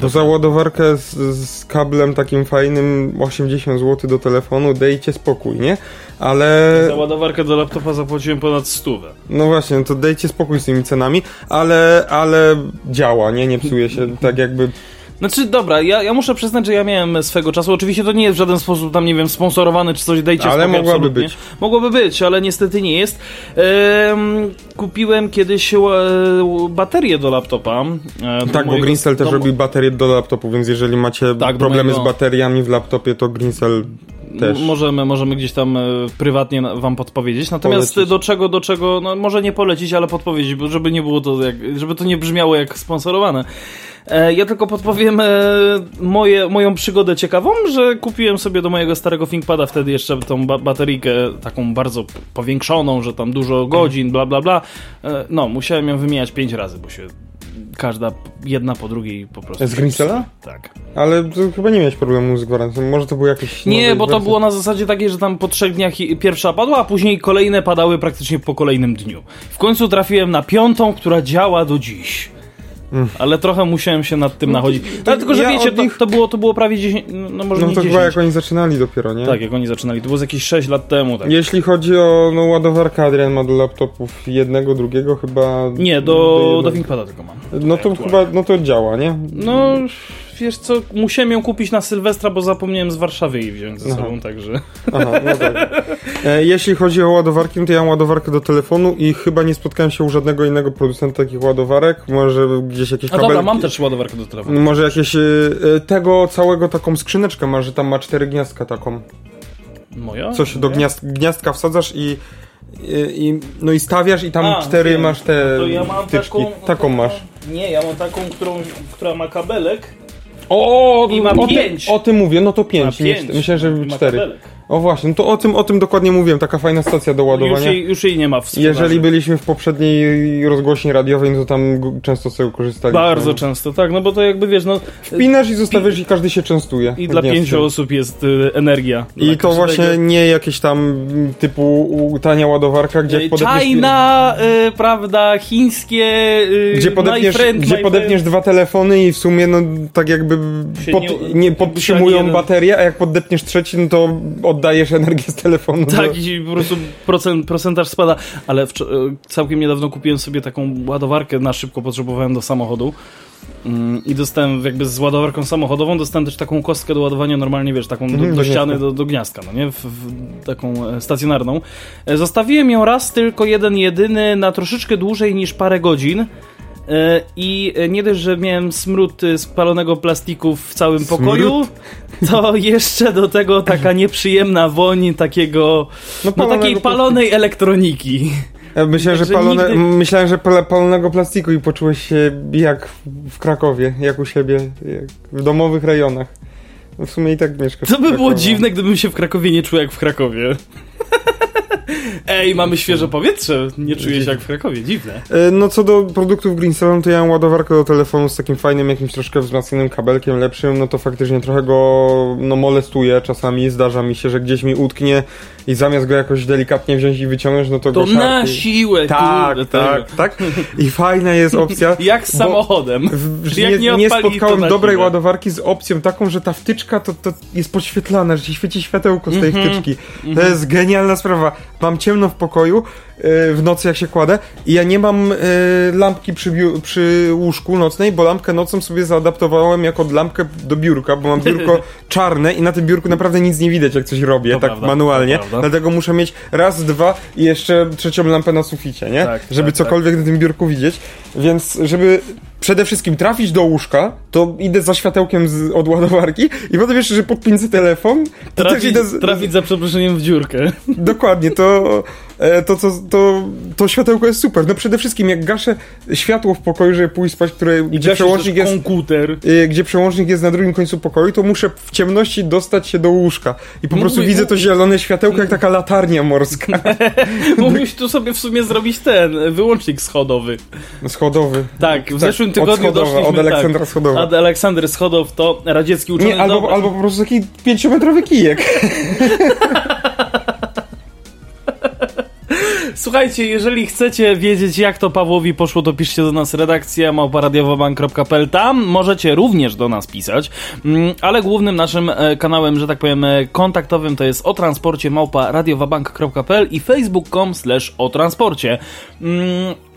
To za ładowarkę z, z kablem takim fajnym 80 zł do telefonu dejcie spokój, nie? Ale... Za ładowarkę do laptopa zapłaciłem ponad stówę. No właśnie, to dejcie spokój z tymi cenami, ale, ale działa, nie? Nie psuje się tak jakby... Znaczy, dobra, ja, ja muszę przyznać, że ja miałem swego czasu. Oczywiście to nie jest w żaden sposób tam, nie wiem, sponsorowany czy coś, dejcie Ale mogłaby absolutnie. być. Mogłoby być, ale niestety nie jest. Ehm, kupiłem kiedyś e, baterię do laptopa. E, do Tak, bo mojego- Greencell też do- robi baterie do laptopu, więc jeżeli macie Tak, problemy mojego- z bateriami w laptopie, to Greencell też. Możemy, możemy gdzieś tam e, prywatnie wam podpowiedzieć. Natomiast Polecić. do czego, do czego, no może nie polecić, ale podpowiedzieć, bo żeby nie było to, jak, żeby to nie brzmiało jak sponsorowane. E, ja tylko podpowiem e, moje, moją przygodę ciekawą, że kupiłem sobie do mojego starego ThinkPada wtedy jeszcze tą ba bateryjkę taką bardzo powiększoną, że tam dużo godzin, bla bla bla. E, no, musiałem ją wymieniać pięć razy, bo się każda jedna po drugiej po prostu. Z Greensella? Tak. Ale chyba nie miałeś problemu z gwarancją. Może to było jakieś. Nie, bo to było na zasadzie takiej, że tam po trzech dniach pierwsza padła, a później kolejne padały praktycznie po kolejnym dniu. W końcu trafiłem na piątą, która działa do dziś. Ale trochę musiałem się nad tym nachodzić. Ale tylko, że ja wiecie, od to, nich- to, było, to było prawie 10, no może No nie to 10. chyba jak oni zaczynali dopiero, nie? Tak, jak oni zaczynali. To było z jakieś 6 lat temu. Tak. Jeśli chodzi o no, ładowarkę, Adrian ma do laptopów jednego, drugiego chyba. Nie, do, jednego. do ThinkPada tylko mam. No to chyba, no to działa, nie? No, wiesz co, musiałem ją kupić na Sylwestra, bo zapomniałem z Warszawy jej wziąć ze Aha. sobą, także... Aha, no tak. E, jeśli chodzi o ładowarki, no to ja mam ładowarkę do telefonu i chyba nie spotkałem się u żadnego innego producenta takich ładowarek. Może gdzieś jakieś A kabelki. dobra, mam też ładowarkę do telefonu. Może jakieś e, e, tego całego taką skrzyneczkę ma, że tam ma cztery gniazdka taką. Moja? Coś do gniazd, gniazdka wsadzasz i, i, i no i stawiasz i tam A, cztery wiem. masz te To ja taką, Taką no to- masz. Nie, ja mam taką, którą, która ma kabelek. O, I ma o, pięć. Tym, o tym mówię, no to pięć. myślałem, że cztery. kabelek. O właśnie, no to o tym, o tym dokładnie mówiłem. Taka fajna stacja do Już ładowania. jej, już jej nie ma w sprzedaży. Jeżeli byliśmy w poprzedniej rozgłośni radiowej, no to tam często sobie korzystaliśmy. Bardzo często, tak, no bo to jakby wiesz, no Wpinasz i zostawiasz i każdy się częstuje. i dla pięciu osób jest y, energia. I to właśnie nie jakieś tam mm, typu tania ładowarka, gdzie Y, podepniesz, China, y, prawda, chińskie, y, gdzie podepniesz, friend, gdzie podepniesz dwa telefony i w sumie no tak jakby pod, nie- nie, podtrzymują baterię, a jak poddepniesz trzeci, no to oddajesz energię z telefonu. Tak, do- i po prostu procent, procentaż spada, ale wczo- y, całkiem niedawno kupiłem sobie taką ładowarkę, na szybko potrzebowałem do samochodu. Mm, I dostałem jakby z ładowarką samochodową, dostałem też taką kostkę do ładowania normalnie, wiesz, taką do, Mhm, do do ściany, gniazdka. do, do gniazdka, no nie? W, w, taką e, stacjonarną. E, Zostawiłem ją raz, tylko jeden, jedyny, na troszeczkę dłużej niż parę godzin. E, I e, nie dość, że miałem smród e, spalonego plastiku w całym Smród? pokoju, to jeszcze do tego taka nieprzyjemna woń takiego, no, palonego takiej palonej elektroniki. Ja myślałem, że, palone, nigdy- myślałem, że pal- palonego plastiku i poczułeś się jak w Krakowie, jak u siebie, jak w domowych rejonach. No w sumie i tak mieszkasz To by było dziwne, gdybym się w Krakowie nie czuł jak w Krakowie. [LAUGHS] Ej, mamy świeże powietrze. Nie czuję się jak w Krakowie. Dziwne. E, No co do produktów Greencell, to ja mam ładowarkę do telefonu z takim fajnym, jakimś troszkę wzmacnianym kabelkiem lepszym, no to faktycznie trochę go no, molestuję czasami, zdarza mi się, że gdzieś mi utknie i zamiast go jakoś delikatnie wziąć i wyciągnąć, no to, To go na szarpie. siłę. Tak, kurde, tak, tak. I fajna jest opcja. [LAUGHS] Jak z samochodem. w- Jak nie, nie nie to spotkałem na dobrej siłę. ładowarki z opcją taką, że ta wtyczka to, to jest podświetlana, że ci świeci światełko z tej Mhm. wtyczki. To jest genialna sprawa. Mam ciemno w pokoju yy, w nocy jak się kładę i ja nie mam yy, lampki przy, biu- przy łóżku nocnej, bo lampkę nocą sobie zaadaptowałem jako lampkę do biurka, bo mam biurko [LAUGHS] czarne i na tym biurku naprawdę nic nie widać jak coś robię, To tak prawda, manualnie. Dlatego muszę mieć raz, dwa i jeszcze trzecią lampę na suficie, nie? Tak, Żeby tak, cokolwiek na tym biurku widzieć. Więc żeby przede wszystkim trafić do łóżka, to idę za światełkiem z, od ładowarki i potem jeszcze, że podpinę telefon, to też Trafić, idę z, trafić za przeproszeniem w dziurkę. Dokładnie, to, to, to, to, to światełko jest super. No przede wszystkim jak gaszę światło w pokoju, żeby pójść spać, które, I gdzie, przełącznik jest, komputer. e, gdzie przełącznik jest na drugim końcu pokoju, to muszę w ciemności dostać się do łóżka. I po prostu widzę to zielone światełko jak taka latarnia morska. [LAUGHS] Mógłbyś tu sobie w sumie zrobić ten wyłącznik schodowy. Schodowy. Tak, w zeszłym od tygodniu Schodowa, doszliśmy... od Aleksandra tak, Schodowa. Ad Aleksander Schodow to radziecki uczony... Nie, albo, albo po prostu taki pięciometrowy kijek. [LAUGHS] Słuchajcie, jeżeli chcecie wiedzieć, jak to Pawłowi poszło, to piszcie do nas redakcja małparadiowabank.pl. Tam możecie również do nas pisać, mm, ale głównym naszym e, kanałem, że tak powiem, e, kontaktowym to jest o transporcie małpa radiowabank.pl i facebook.com slash o transporcie.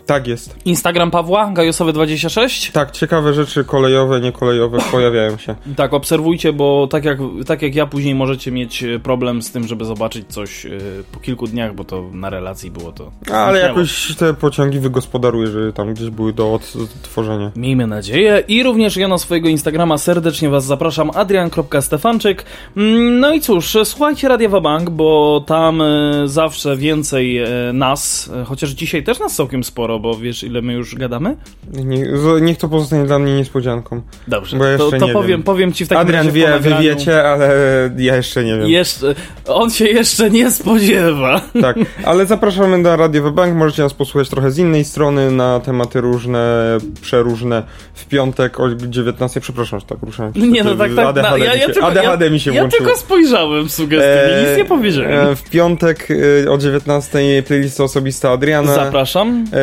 Tak jest. Instagram Pawła, gajosowy26. Tak, ciekawe rzeczy kolejowe, niekolejowe pojawiają się. [LAUGHS] Tak, obserwujcie, bo tak jak, tak jak ja później możecie mieć e, problem z tym, żeby zobaczyć coś e, po kilku dniach, bo to na relacji było to. Ale jakoś te pociągi wygospodaruje, że tam gdzieś były do odtworzenia. Miejmy nadzieję. I również ja na swojego Instagrama serdecznie Was zapraszam, adrian.stefanczyk. Mm, No i cóż, słuchajcie Radia Wabank, bo tam e, zawsze więcej nas, chociaż dzisiaj też nas całkiem sporo, bo wiesz ile my już gadamy? Nie, niech to pozostanie dla mnie niespodzianką. Dobrze, Bo ja to, jeszcze to nie powiem, wiem. powiem Ci w takim Adrian razie wie, wy wiecie, ale ja jeszcze nie wiem. Jeszcze, on się jeszcze nie spodziewa. Tak, ale zapraszamy na Radio Bank. Możecie nas posłuchać trochę z innej strony na tematy różne, przeróżne. W piątek o 19, przepraszam, że tak ruszałem. Nie no tak, tak. ADHD, na, ja, mi ja, się, tylko, ADHD ja, mi się ja włączyło. tylko spojrzałem sugestywie, nic nie powiedziałem. e, w piątek e, o 19 playlista osobista Adriana. Zapraszam. E,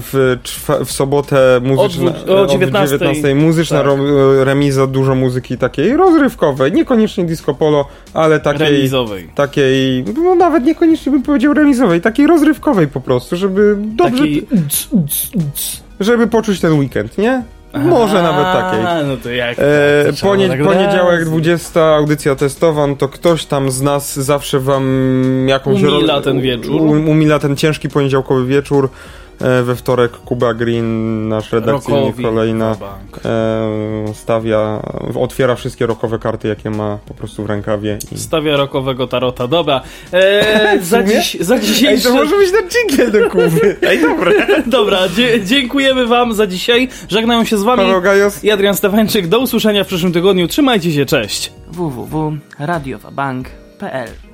w, w sobotę muzyczna, Od o e, 19. 19 muzyczna Tak. remiza, dużo muzyki takiej rozrywkowej, niekoniecznie disco polo, ale takiej, Remizowej. takiej, no nawet niekoniecznie bym powiedział remizowej, takiej rozrywkowej po prostu, żeby dobrze, Taki... żeby poczuć ten weekend, nie? Może nawet takiej. A, no to jak? E, tak poniedziałek razy. 20 audycja testowan, to ktoś tam z nas zawsze wam jakąś Umila ro- ten wieczór. Umila ten ciężki poniedziałkowy wieczór. E, we wtorek Kuba Green, nasz redakcyjny Rockowi kolejna, e, stawia, otwiera wszystkie rokowe karty, jakie ma po prostu w rękawie. I... Stawia rokowego tarota. Dobra. E, [LAUGHS] za, dziś, za Ej, dzisiejszy... to może być ten dżingiel do Kuby. [LAUGHS] Ej, dobra. [LAUGHS] Dobra, dzie dziękujemy wam za dzisiaj. Żegnają się z wami Paweł Gajos. i Adrian Stefańczyk. Do usłyszenia w przyszłym tygodniu. Trzymajcie się, cześć. www.radiowabank.pl